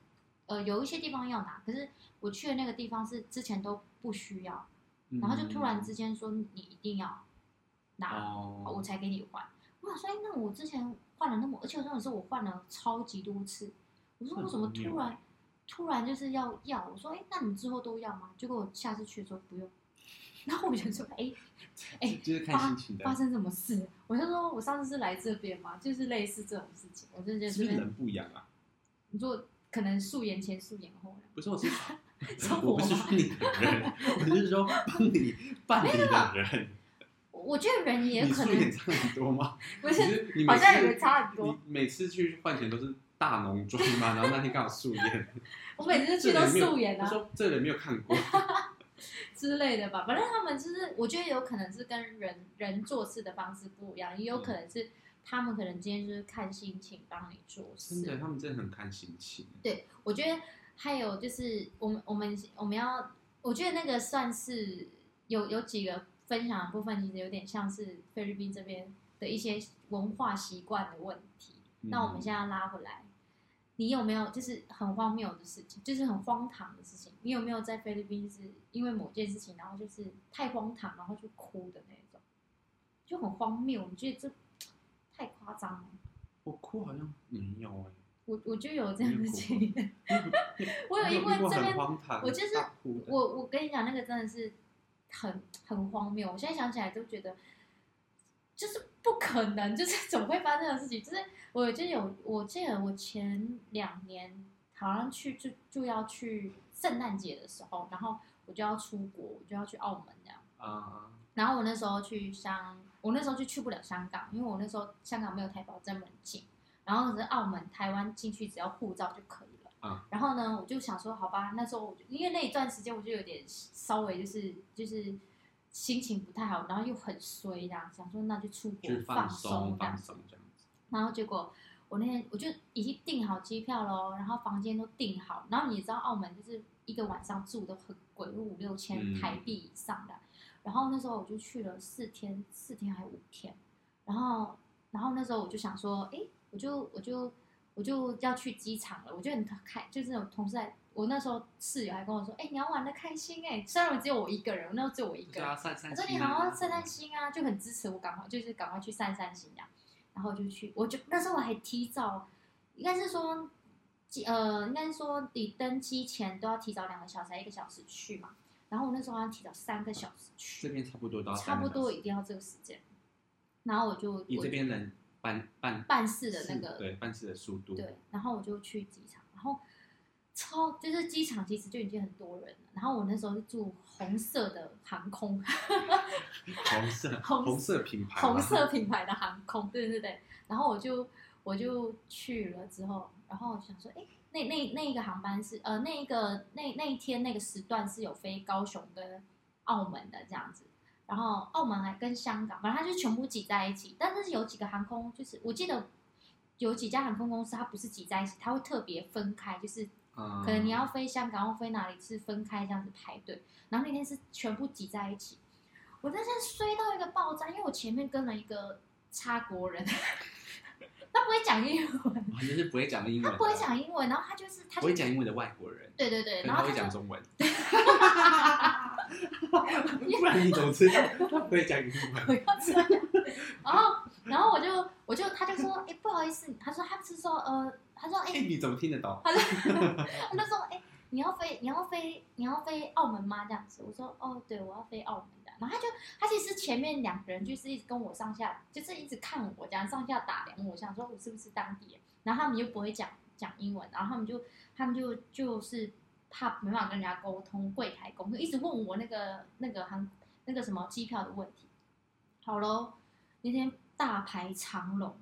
呃有一些地方要拿，可是我去的那个地方是之前都不需要，嗯然后就突然之间说你一定要拿，哦，我才给你换。我想说，哎，那我之前换了那么，而且重点是我换了超级多次，我说我怎么突然突然就是要要？我说，哎，那你之后都要吗？结果我下次去的时候不用。然后我就说，哎哎，就是看心情的，发生什么事？我就说我上次是来这边嘛，就是类似这种事情，我就觉得是人不一样啊？你说可能素颜前素颜后不是，我是说 我不是说你的人，我是说帮你 办理的人。我我觉得人 也你可能差很多吗？不你是，是你每好像也次差很多。你每次去换钱都是大浓妆嘛，然后那天刚好素颜，我每次去都素颜啊我说这人没有看过，之类的吧，反正他们就是，我觉得有可能是跟人人做事的方式不一样，也有可能是他们可能今天就是看心情帮你做真的，他们真的很看心情。对，我觉得还有就是我们我们我们要，我觉得那个算是有有几个分享的部分，其实有点像是菲律宾这边的一些文化习惯的问题。那我们现在拉回来，你有没有就是很荒谬的事情，就是很荒唐的事情？你有没有在菲律宾是因为某件事情，然后就是太荒唐，然后就哭的那种，就很荒谬？你觉得这太夸张了？我哭好像没有哎、我我就有这样的经验，我 我有因为这边我就是我我跟你讲，那个真的是很很荒谬。我现在想起来都觉得，就是不可能，就是 怎么会发生的事情？就是我就有，我记得我前两年好像去就就要去圣诞节的时候，然后我就要出国，我就要去澳门这样。啊，然后我那时候去香，我那时候就去不了香港，因为我那时候香港没有台胞证门禁，然后是澳门、台湾进去只要护照就可以了。嗯然后呢，我就想说，好吧，那时候我就因为那一段时间我就有点稍微就是就是心情不太好，然后又很衰这样，想说那就出国放松松这样放。松这样子。然后结果我那天我就已经订好机票喽，然后房间都订好，然后你知道澳门就是一个晚上住都很贵，五六千嗯台币以上的。然后那时候我就去了四天，四天还五天，然后然后那时候我就想说，哎，我就我就我就要去机场了，我就很开，就是我同事在。我那时候室友还跟我说：“哎、你要玩的开心哎、虽然我只有我一个人，我那时候只有我一个人，我说。你好好散散心啊，就很支持我，赶快就是赶快去散散心这样。然后就去，我就那时候我还提早，应该是说，呃，应该是说你登机前都要提早两个小时，还一个小时去嘛。然后我那时候好像提早三个小时去，这边差不多都要差不多一定要这个时间。然后我就以我这边人办办办事的那个对办事的速度，对，然后我就去机场，然后超就是机场其实就已经很多人了。然后我那时候是住红色的航空，红色红红色品牌，红色品牌的航空，对对对。然后我就我就去了之后，然后我想说，哎，那那那一个航班是呃那一个那那一天那个时段是有飞高雄跟澳门的这样子。然后澳门还跟香港，反正它就全部挤在一起。但是有几个航空，就是我记得有几家航空公司，它不是挤在一起，它会特别分开，就是嗯，可能你要飞香港或飞哪里是分开这样子排队，然后那天是全部挤在一起。我那天衰到一个爆炸，因为我前面跟了一个插国人，他不会讲英文，哦就是不会讲英文，他不会，讲英文，然后他就是他不会讲英文的外国人，对对对，然后他就讲中文 不然你怎么知道他不会讲英文？不要这样，然后然后我就我就他就说，哎、不好意思，他说他是说呃，他说哎、哎，你怎么听得懂？他说他就说：“哎、你要飞，你要飞，你要飞澳门吗？”这样子，我说：“哦，对，我要飞澳门的。”然后他就，他其实前面两个人就是一直跟我上下，就是一直看我这样上下打量我，想说我是不是当地人。然后他们又不会讲讲英文，然后他们就他们就就是怕没办法跟人家沟通，柜台沟通，一直问我那个那个航那个什么机票的问题。好喽，那天大排长龙。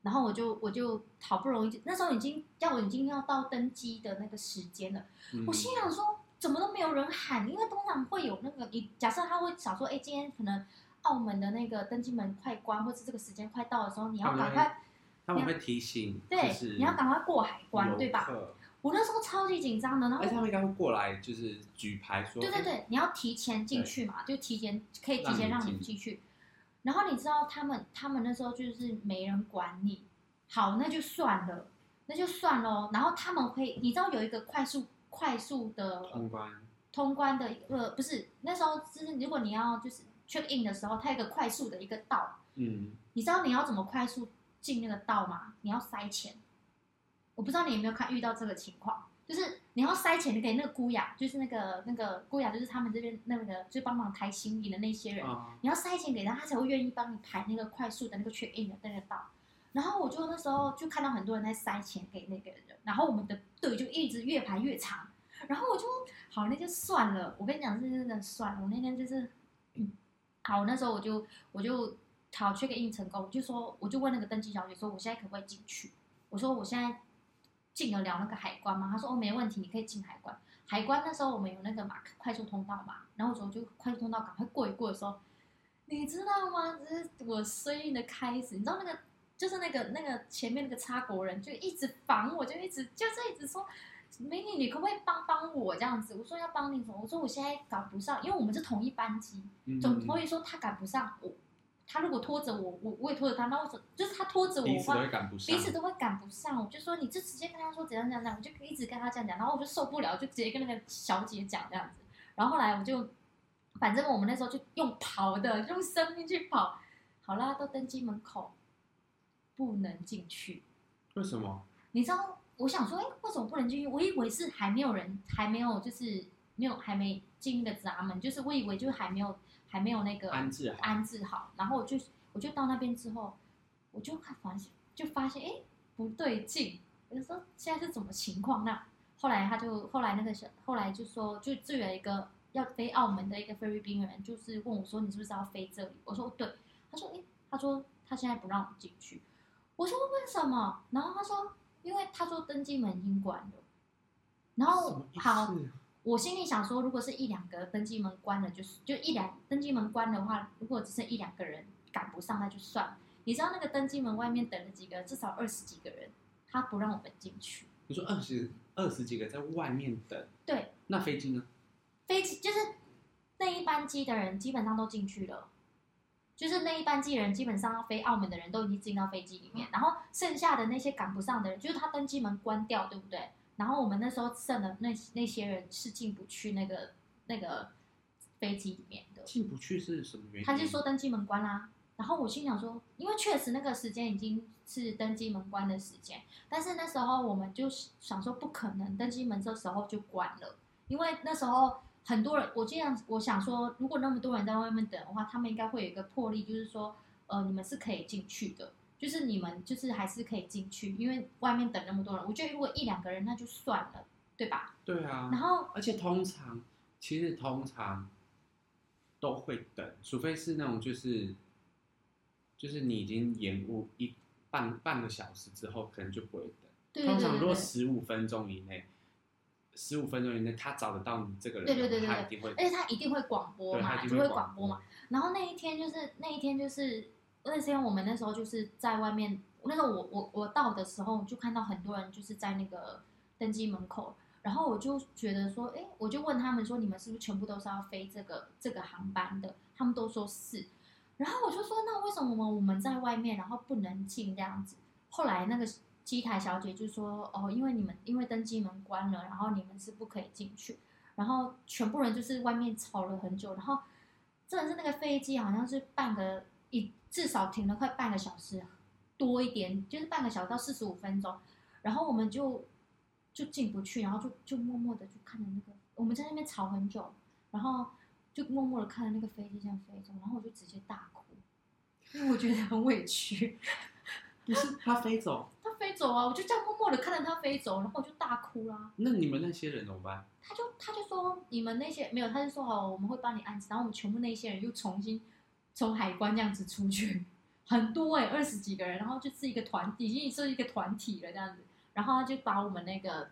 然后我就我就好不容易，那时候已经要我已经要到登机的那个时间了，嗯我心想说，怎么都没有人喊，因为通常会有那个你假设他会想说，哎，今天可能澳门的那个登机门快关，或是这个时间快到的时候，你要赶快，他们会提醒，对，你要赶快过海关，对吧？我那时候超级紧张的，然后他们应该会过来，就是举牌说，对对对，你要提前进去嘛，就提前可以提前让你进去。然后你知道他们他们那时候就是没人管你，好，那就算了，那就算喽。然后他们会，你知道有一个快速快速的通关通关的一个不是那时候就是如果你要就是 check in 的时候，它有一个快速的一个道，嗯，你知道你要怎么快速进那个道吗？你要塞钱。我不知道你有没有看遇到这个情况，就是你要塞钱给那个姑雅，就是那个那个姑雅，就是他们这边那个就帮忙抬行李的那些人，你要塞钱给他，他才会愿意帮你排那个快速的那个 check in 的那个道。然后我就那时候就看到很多人在塞钱给那个人，然后我们的队就一直越排越长。然后我就好，那就算了。我跟你讲，是真的算了。我那天就是，好，那时候我就我就好 check in 成功，我就说我就问那个登记小姐说，我现在可不可以进去？我说我现在。进得了那个海关吗？他说哦，没问题，你可以进海关。海关那时候我们有那个马快速通道嘛，然后我就快速通道赶快过一过的时候，你知道吗？这是我生意的开始。你知道那个就是那个那个前面那个插国人就一直防我，就一直就是一直说，美女，你可不可以帮帮我这样子？我说要帮你什么？我说我现在赶不上，因为我们是同一班机，总所以说他赶不上我。他如果拖着我，我我也拖着他，那我就是他拖着我，彼此都会赶不上。彼此都会赶不上。我就说，你就直接跟他说怎样怎样怎样，我就一直跟他这样讲，然后我就受不了，就直接跟那个小姐讲这样子。然后后来我就，反正我们那时候就用跑的，用生命去跑。好啦，到登机门口，不能进去。为什么？你知道，我想说，哎，为什么不能进去？我以为是还没有人，还没有，就是没有，还没进那个闸门，就是我以为就是还没有。还没有那个安置安置好，然后我就我就到那边之后，我就看发现就发现哎不对劲，我就说现在是怎么情况？那后来他就后来那个小后来就说就就有一个要飞澳门的一个菲律宾人，就是问我说你是不是要飞这里？我说对，他说哎他说他现在不让我进去，我说为什么？然后他说因为他说登机门已经关了，然后好。我心里想说，如果是一两个登机门关了，就是就一两登机门关的话，如果只剩一两个人赶不上，那就算了。你知道那个登机门外面等了几个？至少二十几个人，他不让我们进去。你说二十二十几个在外面等？对。那飞机呢？飞机就是那一班机的人基本上都进去了，就是那一班机的人基本上要飞澳门的人都已经进到飞机里面，然后剩下的那些赶不上的人，就是他登机门关掉，对不对？然后我们那时候剩的那那些人是进不去那个那个飞机里面的。进不去是什么原因？他就说登机门关啦。然后我心想说，因为确实那个时间已经是登机门关的时间，但是那时候我们就想说不可能登机门这时候就关了，因为那时候很多人，我这样我想说，如果那么多人在外面等的话，他们应该会有一个魄力，就是说，呃，你们是可以进去的。就是你们就是还是可以进去，因为外面等那么多人。我觉得如果一两个人那就算了，对吧？对啊。然后，而且通常其实通常都会等，除非是那种就是就是你已经延误一半半个小时之后，可能就不会等。通常如果十五分钟以内，十五分钟以内他找得到你这个人，对对对对，他一定会，而且他一定会广播嘛，就会广播嘛。然后那一天就是那一天就是。那天我们那时候就是在外面，那时候我我我到的时候就看到很多人就是在那个登机门口，然后我就觉得说，哎，我就问他们说，你们是不是全部都是要飞这个这个航班的？他们都说是，然后我就说，那为什么我们我们在外面，然后不能进这样子？后来那个机台小姐就说，哦，因为你们因为登机门关了，然后你们是不可以进去，然后全部人就是外面吵了很久，然后真的是那个飞机好像是半个一。至少停了快半个小时，多一点就是半个小时到四十五分钟，然后我们就就进不去，然后就就默默的就看着那个，我们在那边吵很久，然后就默默的看着那个飞机这样飞走，然后我就直接大哭，因为我觉得很委屈。不是他飞走，他飞走啊，我就这样默默的看着他飞走，然后我就大哭啦。那你们那些人怎么办？他就他就说你们那些没有，他就说好，我们会帮你安置，然后我们全部那些人又重新。从海关这样子出去，很多哎，二十几个人，然后就是一个团体，已经是一个团体了这样子。然后他就把我们那个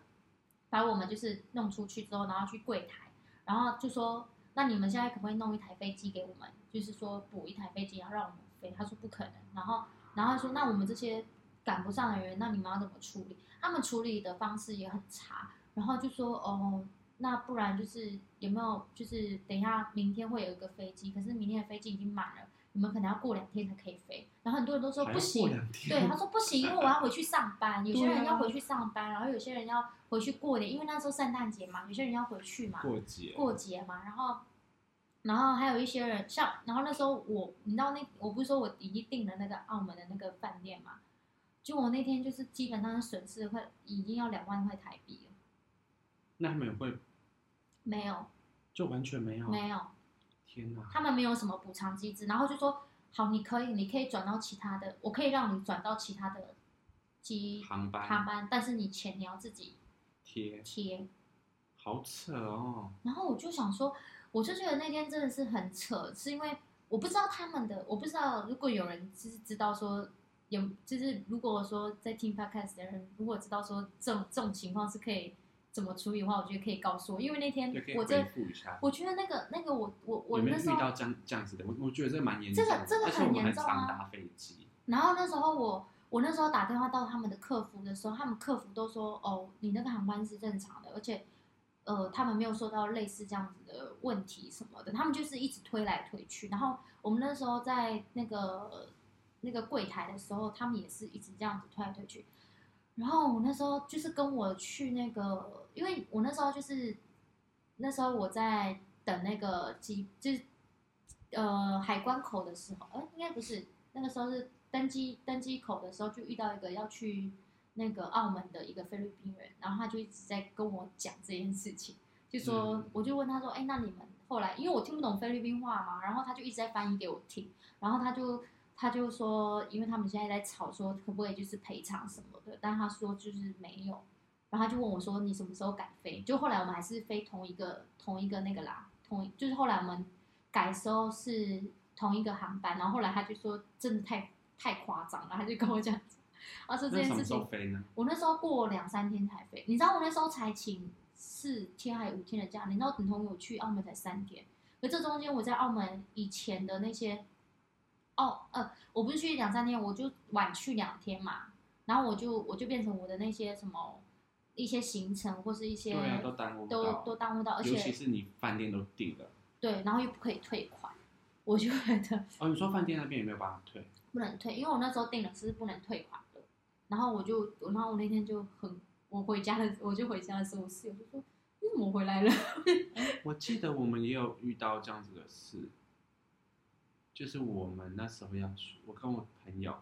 把我们就是弄出去之后，然后去柜台，然后就说，那你们现在可不可以弄一台飞机给我们？就是说补一台飞机，然后让我们飞。他说不可能。然后，然后他说那我们这些赶不上的人，那你们要怎么处理？他们处理的方式也很差。然后就说哦，那不然就是有没有就是等一下明天会有一个飞机，可是明天的飞机已经满了，你们可能要过两天才可以飞。然后很多人都说不行，对，他说不行，因为我要回去上班。有些人要回去上班，然后有些人要回去过年，因为那时候圣诞节嘛，有些人要回去嘛，过节过节嘛。然后，然后还有一些人像，然后那时候我，你知道那我不是说我已经订了那个澳门的那个饭店嘛？就我那天就是基本上损失快已经要两万块台币了。那他们会没有？就完全没有？没有。天哪！他们没有什么补偿机制，然后就说。好，你可以，你可以转到其他的，我可以让你转到其他的机航班，航班，但是你钱你要自己贴贴，好扯哦。然后我就想说，我就觉得那天真的是很扯，是因为我不知道他们的，我不知道如果有人就是知道说有，就是如果说在听 podcast 的人，如果知道说这种这种情况是可以。怎么处理的话，我觉得可以告诉我，因为那天我在，我觉得那个那个我我我那时候遇到这样这样子的，我我觉得这蛮严重的，这个这个很严重啊。搭飞机，然后那时候我我那时候打电话到他们的客服的时候，他们客服都说哦，你那个航班是正常的，而且呃他们没有收到类似这样子的问题什么的，他们就是一直推来推去。然后我们那时候在那个那个柜台的时候，他们也是一直这样子推来推去。然后我那时候就是跟我去那个，因为我那时候就是那时候我在等那个机，就是呃海关口的时候，哎，应该不是那个时候是登机登机口的时候，就遇到一个要去那个澳门的一个菲律宾人，然后他就一直在跟我讲这件事情，就说我就问他说，哎，那你们后来，因为我听不懂菲律宾话嘛，然后他就一直在翻译给我听，然后他就。他就说，因为他们现在在吵，说可不可以就是赔偿什么的，但他说就是没有，然后他就问我说，你什么时候改飞？就后来我们还是飞同一个同一个那个啦，同就是后来我们改时候是同一个航班，然后后来他就说真的太太夸张了，他就跟我讲，他说这件事情，我那时候过两三天才飞，你知道我那时候才请四天还有五天的假，你知道等同于我去澳门才三天，可这中间我在澳门以前的那些。哦，呃，我不是去两三天，我就晚去两天嘛，然后我就我就变成我的那些什么一些行程或是一些都耽误都都耽误到，而且尤其是你饭店都订了，对，然后又不可以退款，我就觉得 哦，你说饭店那边有没有办法退？不能退，因为我那时候订了是不能退款的，然后我就然后我那天就很我回家的我就回家的时候，我室友就说你怎么回来了？我记得我们也有遇到这样子的事。就是我们那时候要去，我跟我朋友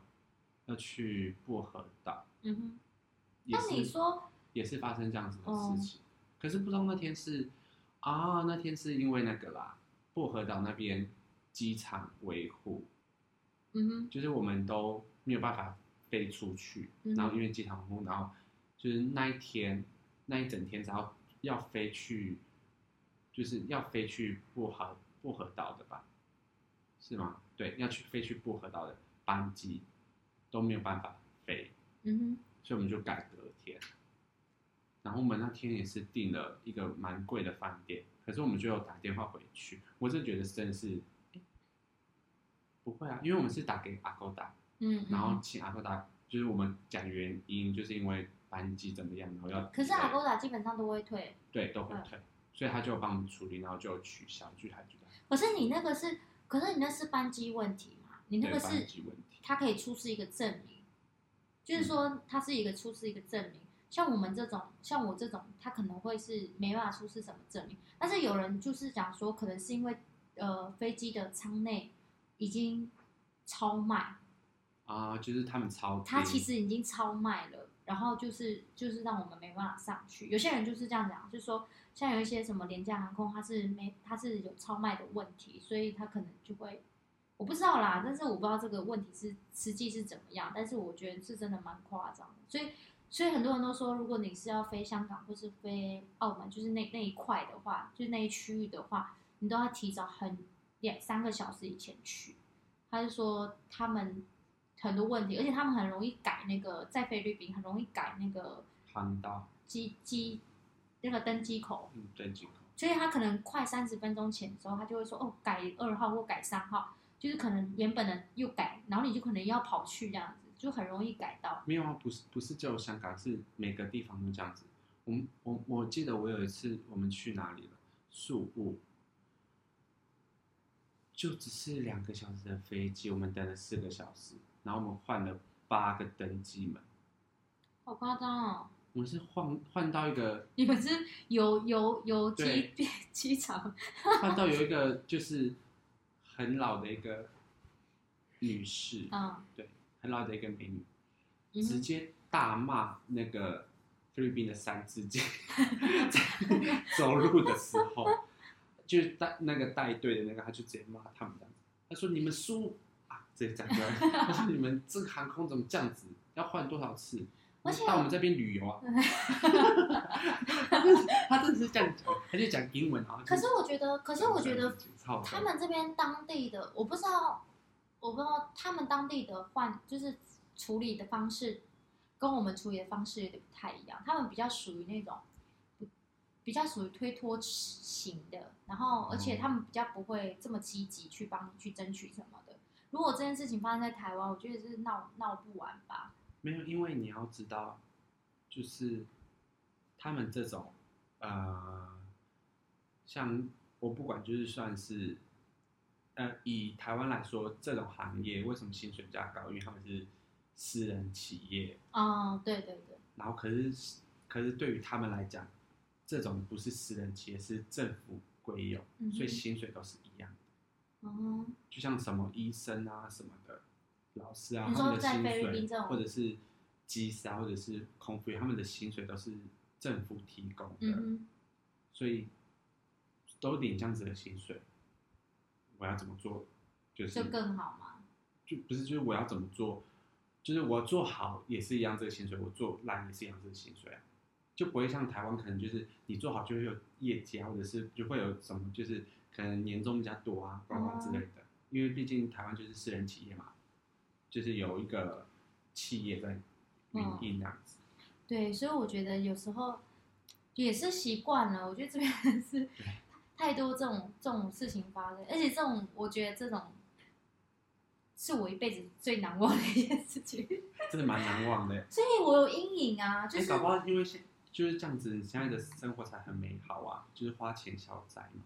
要去薄荷岛。嗯哼。那你说也是发生这样子的事情，可是不知道那天是啊，那天是因为那个啦，薄荷岛那边机场维护。嗯哼。就是我们都没有办法飞出去，然后因为机场维护，然后就是那一天那一整天然后要飞去，就是要飞去薄荷薄荷岛的吧。是吗？对，要去飞去薄荷岛的班机都没有办法飞，嗯哼，所以我们就改隔天。然后我们那天也是订了一个蛮贵的饭店，可是我们就有打电话回去。我是觉得真的是，不会啊，因为我们是打给阿勾达，嗯，然后请阿勾达，就是我们讲原因，就是因为班机怎么样，然后要。可是阿勾达基本上都会退，对，都会退，所以他就帮我们处理，然后就取消，就还觉得。可是你那个是。可是你那是班机问题嘛？你那个是，他可以出示一个证明，就是说他是一个出示一个证明。像我们这种，像我这种，他可能会是没办法出示什么证明。但是有人就是讲说，可能是因为呃飞机的舱内已经超卖啊，就是他们超，他其实已经超卖了，然后就是就是让我们没办法上去。有些人就是这样讲，就是说。像有一些什么廉价航空，它是没它是有超卖的问题，所以它可能就会，我不知道啦，但是我不知道这个问题是实际是怎么样，但是我觉得是真的蛮夸张的，所以所以很多人都说，如果你是要飞香港或是飞澳门，就是那那一块的话，就是那一区域的话，你都要提早很两三个小时以前去。他是说他们很多问题，而且他们很容易改那个在菲律宾很容易改那个航道机机。那个登机口，嗯，登机口。所以他可能快三十分钟前的时候，他就会说哦改二号或改三号，就是可能原本的又改，然后你就可能要跑去这样子，就很容易改到。没有啊，不是不是只有香港，是每个地方都这样子。我们我我记得我有一次我们去哪里了？宿务，就只是两个小时的飞机，我们等了四个小时，然后我们换了八个登机门，好夸张哦！我们是换换到一个你们是有有有机对。机场，换到有一个就是很老的一个女士，嗯，很老的一个美女，嗯直接大骂那个菲律宾的三字经，在走路的时候，就是带那个带队的那个，他就直接骂他们这样子，他说你们输。啊，直接讲出来，他说你们这个航空怎么这样子，要换多少次？而且到我们这边旅游啊，他真的他真的是这样讲，他就讲英文啊。可是我觉得，可是我觉得他们这边当地的，我不知道，我不知道他们当地的换就是处理的方式，跟我们处理的方式有点不太一样。他们比较属于那种，比较属于推脱型的，然后而且他们比较不会这么积极去帮你去争取什么的。如果这件事情发生在台湾，我觉得是闹闹不完吧。没有，因为你要知道，就是他们这种呃，像我不管，就是算是呃，以台湾来说，这种行业为什么薪水比较高？因为他们是私人企业，哦，对对对，然后可是可是对于他们来讲，这种不是私人企业，是政府归有，嗯所以薪水都是一样的。嗯，就像什么医生啊什么的，老师啊，他们的薪水或者是机师啊，或者是空服员，他们的薪水都是政府提供的，嗯，所以都领这样子的薪水，我要怎么做？就是就更好嘛。就不是就是我要怎么做？就是我做好也是一样这个薪水，我做烂也是一样这个薪水啊，就不会像台湾可能就是你做好就会有业绩啊，或者是就会有什么就是可能年终比较多啊，之类的。因为毕竟台湾就是私人企业嘛，就是有一个企业在运营这样子。对，所以我觉得有时候也是习惯了。我觉得这边是太多这种这种事情发生，而且这种我觉得这种是我一辈子最难忘的一件事情，真的蛮难忘的。所以我有阴影啊，就哎、是搞不好因为现就是这样子，现在的生活才很美好啊，就是花钱消灾嘛。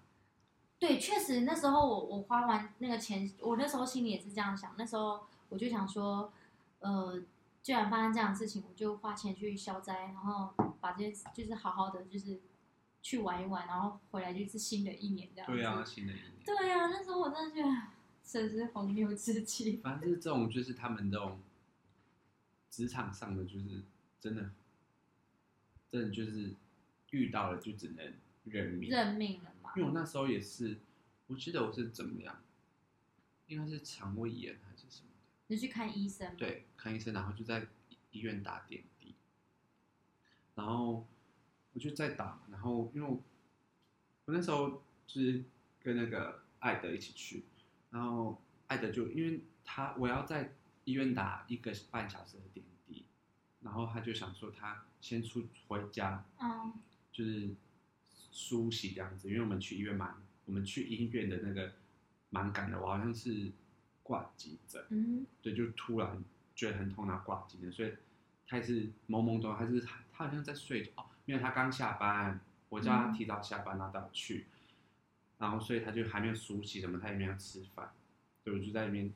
对，确实那时候我我花完那个钱，我那时候心里也是这样想。那时候我就想说，呃，既然发生这样的事情，我就花钱去消灾，然后把这些就是好好的就是去玩一玩，然后回来就是新的一年这样子。对啊，新的一年。对啊，那时候我真的觉得深思荒谬之气。反正就是这种，就是他们这种职场上的，就是真的，真的就是遇到了就只能认命。认命了嘛因？为我那时候也是，我记得我是怎么样，应该是肠胃炎还是什么的，你去看医生。，对，看医生，然后就在医院打点滴，然后我就在打，然后因为我我那时候就是跟那个艾德一起去，然后艾德就因为他我要在医院打一个半小时的点滴，然后他就想说他先出回家，嗯就是梳洗这样子，因为我们去医院蛮，我们去医院的那个蛮赶的，我好像是挂急诊，嗯。对，就突然觉得很痛，然后挂急诊，所以他也是懵懵懂懂，他是他他好像在睡觉哦，因为他刚下班，我叫他嗯提早下班，然后带我去，然后所以他就还没有梳洗什么，他也没有吃饭，对，我就在里面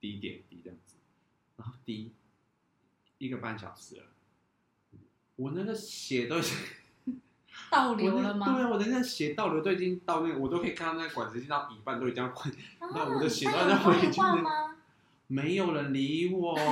滴点滴这样子，然后滴一个半小时了，我那个血都已经。倒流了吗？对啊，我的那个血倒流都已经到那个，我都可以看到那个管子进到一半，都已经要快，啊那我的血都那有人帮你在回去换吗？没有人理我。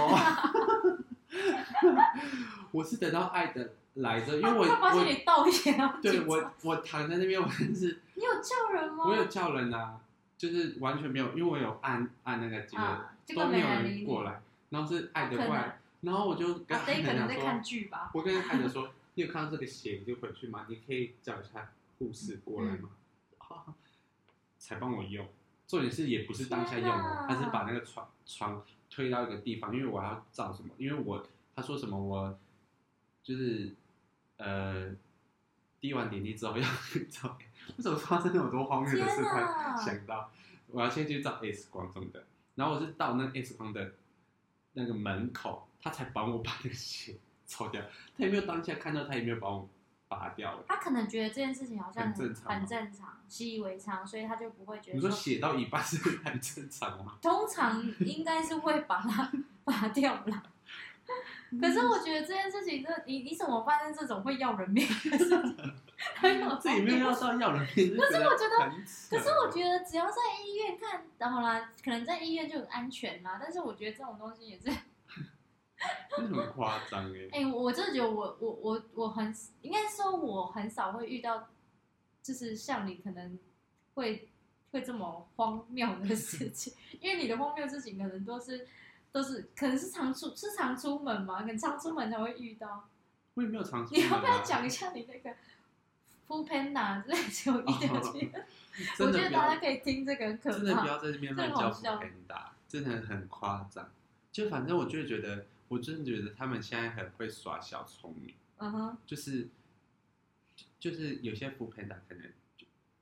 我是等到爱的来的，因为我他发现你我倒血了。对我我躺在那边，我真是你有叫人吗？我有叫人啊，就是完全没有，因为我有按按那个结啊，结果都没有人过来，然后是爱的过来，然后我就跟啊，爱的 讲能在看说，剧吧。我跟爱的说，你有看到这个鞋，你就回去吗？你可以叫一下护士过来吗？啊 才帮我用。重点是也不是当下用哦他是把那个床床推到一个地方，因为我要照什么？因为我他说什么我就是呃滴完点滴之后要照，为什么发生那么多荒谬的事？天突然想到，我要先去照 X 光什么的，然后我是到那 X 光的那个门口，他才帮我把那个血 抽掉，他也没有当下看到，他也没有把我拔掉了。他可能觉得这件事情好像很正常很正常，习以为常，所以他就不会觉得你说写到一半是很正常吗？通常应该是会把它 拔掉了。可是我觉得这件事情，这你你怎么发生这种会要人命的事情？很有这也没有要到要人命，可是我觉得可是我觉得只要在医院看，然后啦，可能在医院就很安全啦。但是我觉得这种东西也是，这很夸张哎。哎、我真的觉得我我我我很应该说我很少会遇到，就是像你可能会会这么荒谬的事情，因为你的荒谬事情可能都是都是可能是常出是常出门嘛，可能常出门才会遇到。我也没有尝试。你要不要讲一下你那个 Food Panda 之类就遇到这个？我觉得大家可以听这个很可真的不。要在这边乱叫 o 真的很夸张。就反正我就觉得，我真的觉得他们现在很会耍小聪明，嗯哼，就是就是有些 o o Panda 可能，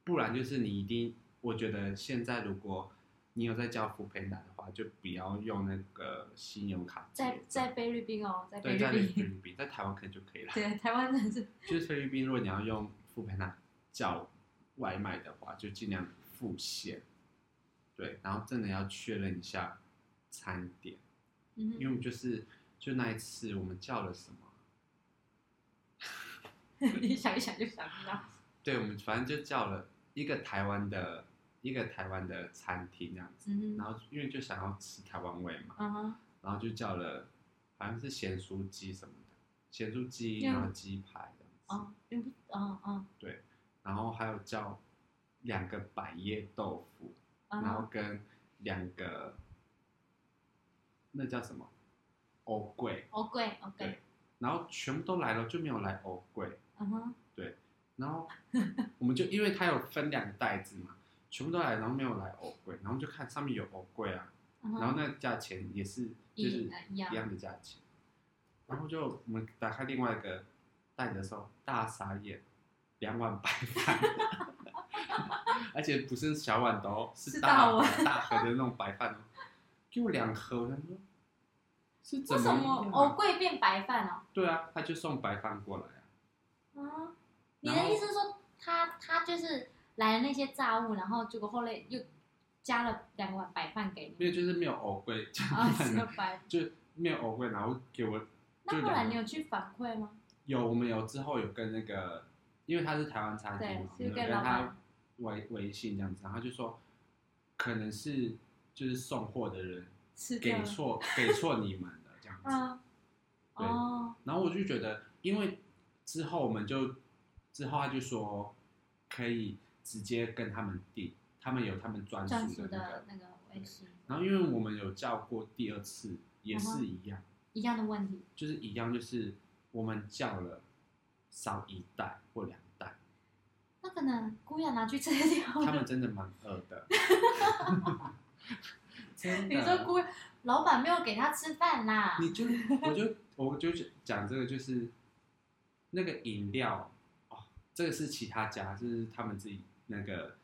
不然就是你一定，我觉得现在如果你有在叫 o o Panda 的话，就不要用那个信用卡。在在菲律宾哦，在菲对，在律宾，菲律宾，在台湾可能就可以了。对台湾真的是就是菲律宾，如果你要用富培纳叫外卖的话，就尽量付现。对，然后真的要确认一下餐点，嗯因为我们就是就那一次我们叫了什么？你想一想就想到，对，我们反正就叫了一个台湾的一个台湾的餐厅这样子，然后因为就想要吃台湾味嘛，然后就叫了好像是咸酥鸡什么的，咸酥鸡，嗯然后鸡排这样子。哦，嗯不，嗯对然后还有叫两个百叶豆腐，嗯然后，跟两个那叫什么？藕桂，哦贵，哦贵。对，然后全部都来了，就没有来藕桂。嗯哼，然后 我们就因为它有分两个袋子嘛，全部都来，然后没有来藕桂，然后就看上面有藕桂啊，然后那个价钱也是就是一一样样的价钱，然后就我们打开另外一个袋子的时候，大傻眼，两碗白饭，而且不是小碗的哦，是大大碗。大盒的那种白饭哦，给我两盒，我想说是怎为什么？藕桂变白饭哦？对啊，他就送白饭过来啊，啊，你然后的意思是说，他他就是来了那些炸物，然后结果后来又加了两碗白饭给你，没有就是没有藕桂，就啊，只有白。就没有藕桂，然后给我那后来两个你有去反馈吗？有我们有之后有跟那个，因为他是台湾餐对厅嘛，我是们有跟他跟老板。微微信这样子，然后他就说可能是就是送货的人给。错给错你们了这样子，嗯，对哦，然后我就觉得，因为之后我们就之后他就说可以直接跟他们订，他们有他们专专属属的那个的，那个微信，然后因为我们有叫过第二次也是一样，一样的问题。就是一样，就是我们叫了少一袋或两袋。那可能姑雅拿去吃掉他们。真的蛮饿的。你说姑老板没有给他吃饭啦？你就 我就我就讲这个，就是那个饮料哦，这个是其他家，就是他们自己那个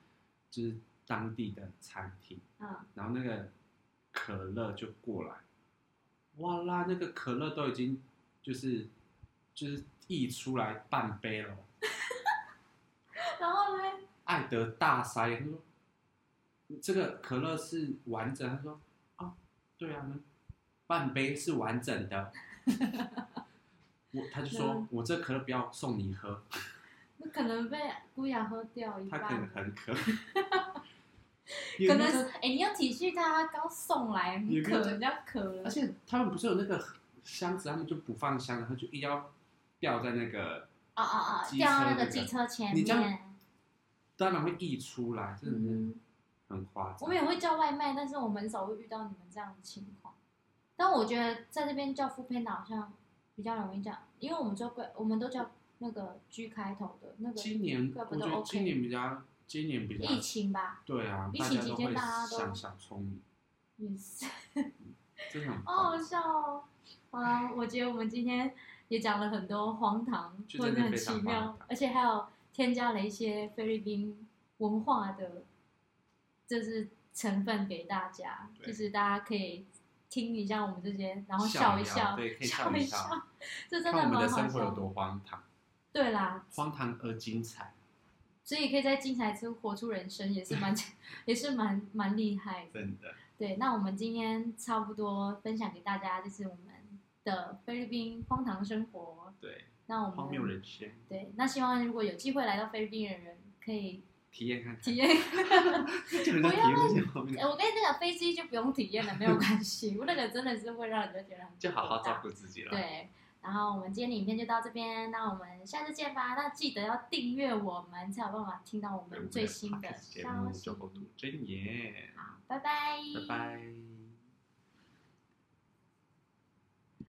就是当地的餐厅，嗯，然后那个可乐就过来，哇啦，那个可乐都已经就是就是溢出来半杯了。然后呢？艾德大傻眼，他说：“这个可乐是完整。”他说：“啊，对啊，半杯是完整的。”我他就说嗯：“我这可乐不要送你喝，那可能被姑雅喝掉一他半他。可能很渴。”可能是哎、你要体恤他，他刚送来，很也没有渴，人家渴了而。且他们不是有那个箱子，他们就不放箱，然后就一定要吊在那个，啊啊啊！机掉到那个机车前你这样面。当然会溢出来，真的是嗯，很夸张。我们也会叫外卖，但是我们很少会遇到你们这样的情况。但我觉得在这边叫 f o o Panda 好像比较容易讲，因为我们就贵，我们都叫那个 G 开头的那个今年怪不得我觉得 OK 今年比较，今年比较疫情吧，对啊，疫情期间大家都想小聪明，也是，真的很好好。笑哦。好啦，我觉得我们今天也讲了很多荒唐或者很奇妙，而且还有添加了一些菲律宾文化的，就是成分给大家，对就是大家可以听一下我们这些，然后笑一笑，对，可以 笑一笑，这真看我们蛮好的生活有笑的。多荒唐，对啦，荒唐而精彩，所以可以在精彩中活出人生，也是蛮也是蛮蛮厉害的。真的。对，那我们今天差不多分享给大家，就是我们的菲律宾荒唐生活。对，那我荒谬们人生，对，那希望如果有机会来到菲律宾的人，可以体验看看，体验。就人家体验那些荒谬，哎我跟那个飞机就不用体验了，没有关系。我那个真的是会让人家觉得很就好好照顾自己了。，对，然后我们今天的影片就到这边，那我们下次见吧。那记得要订阅我们，才有办法听到我们最新的消息真言，好，拜拜，拜拜。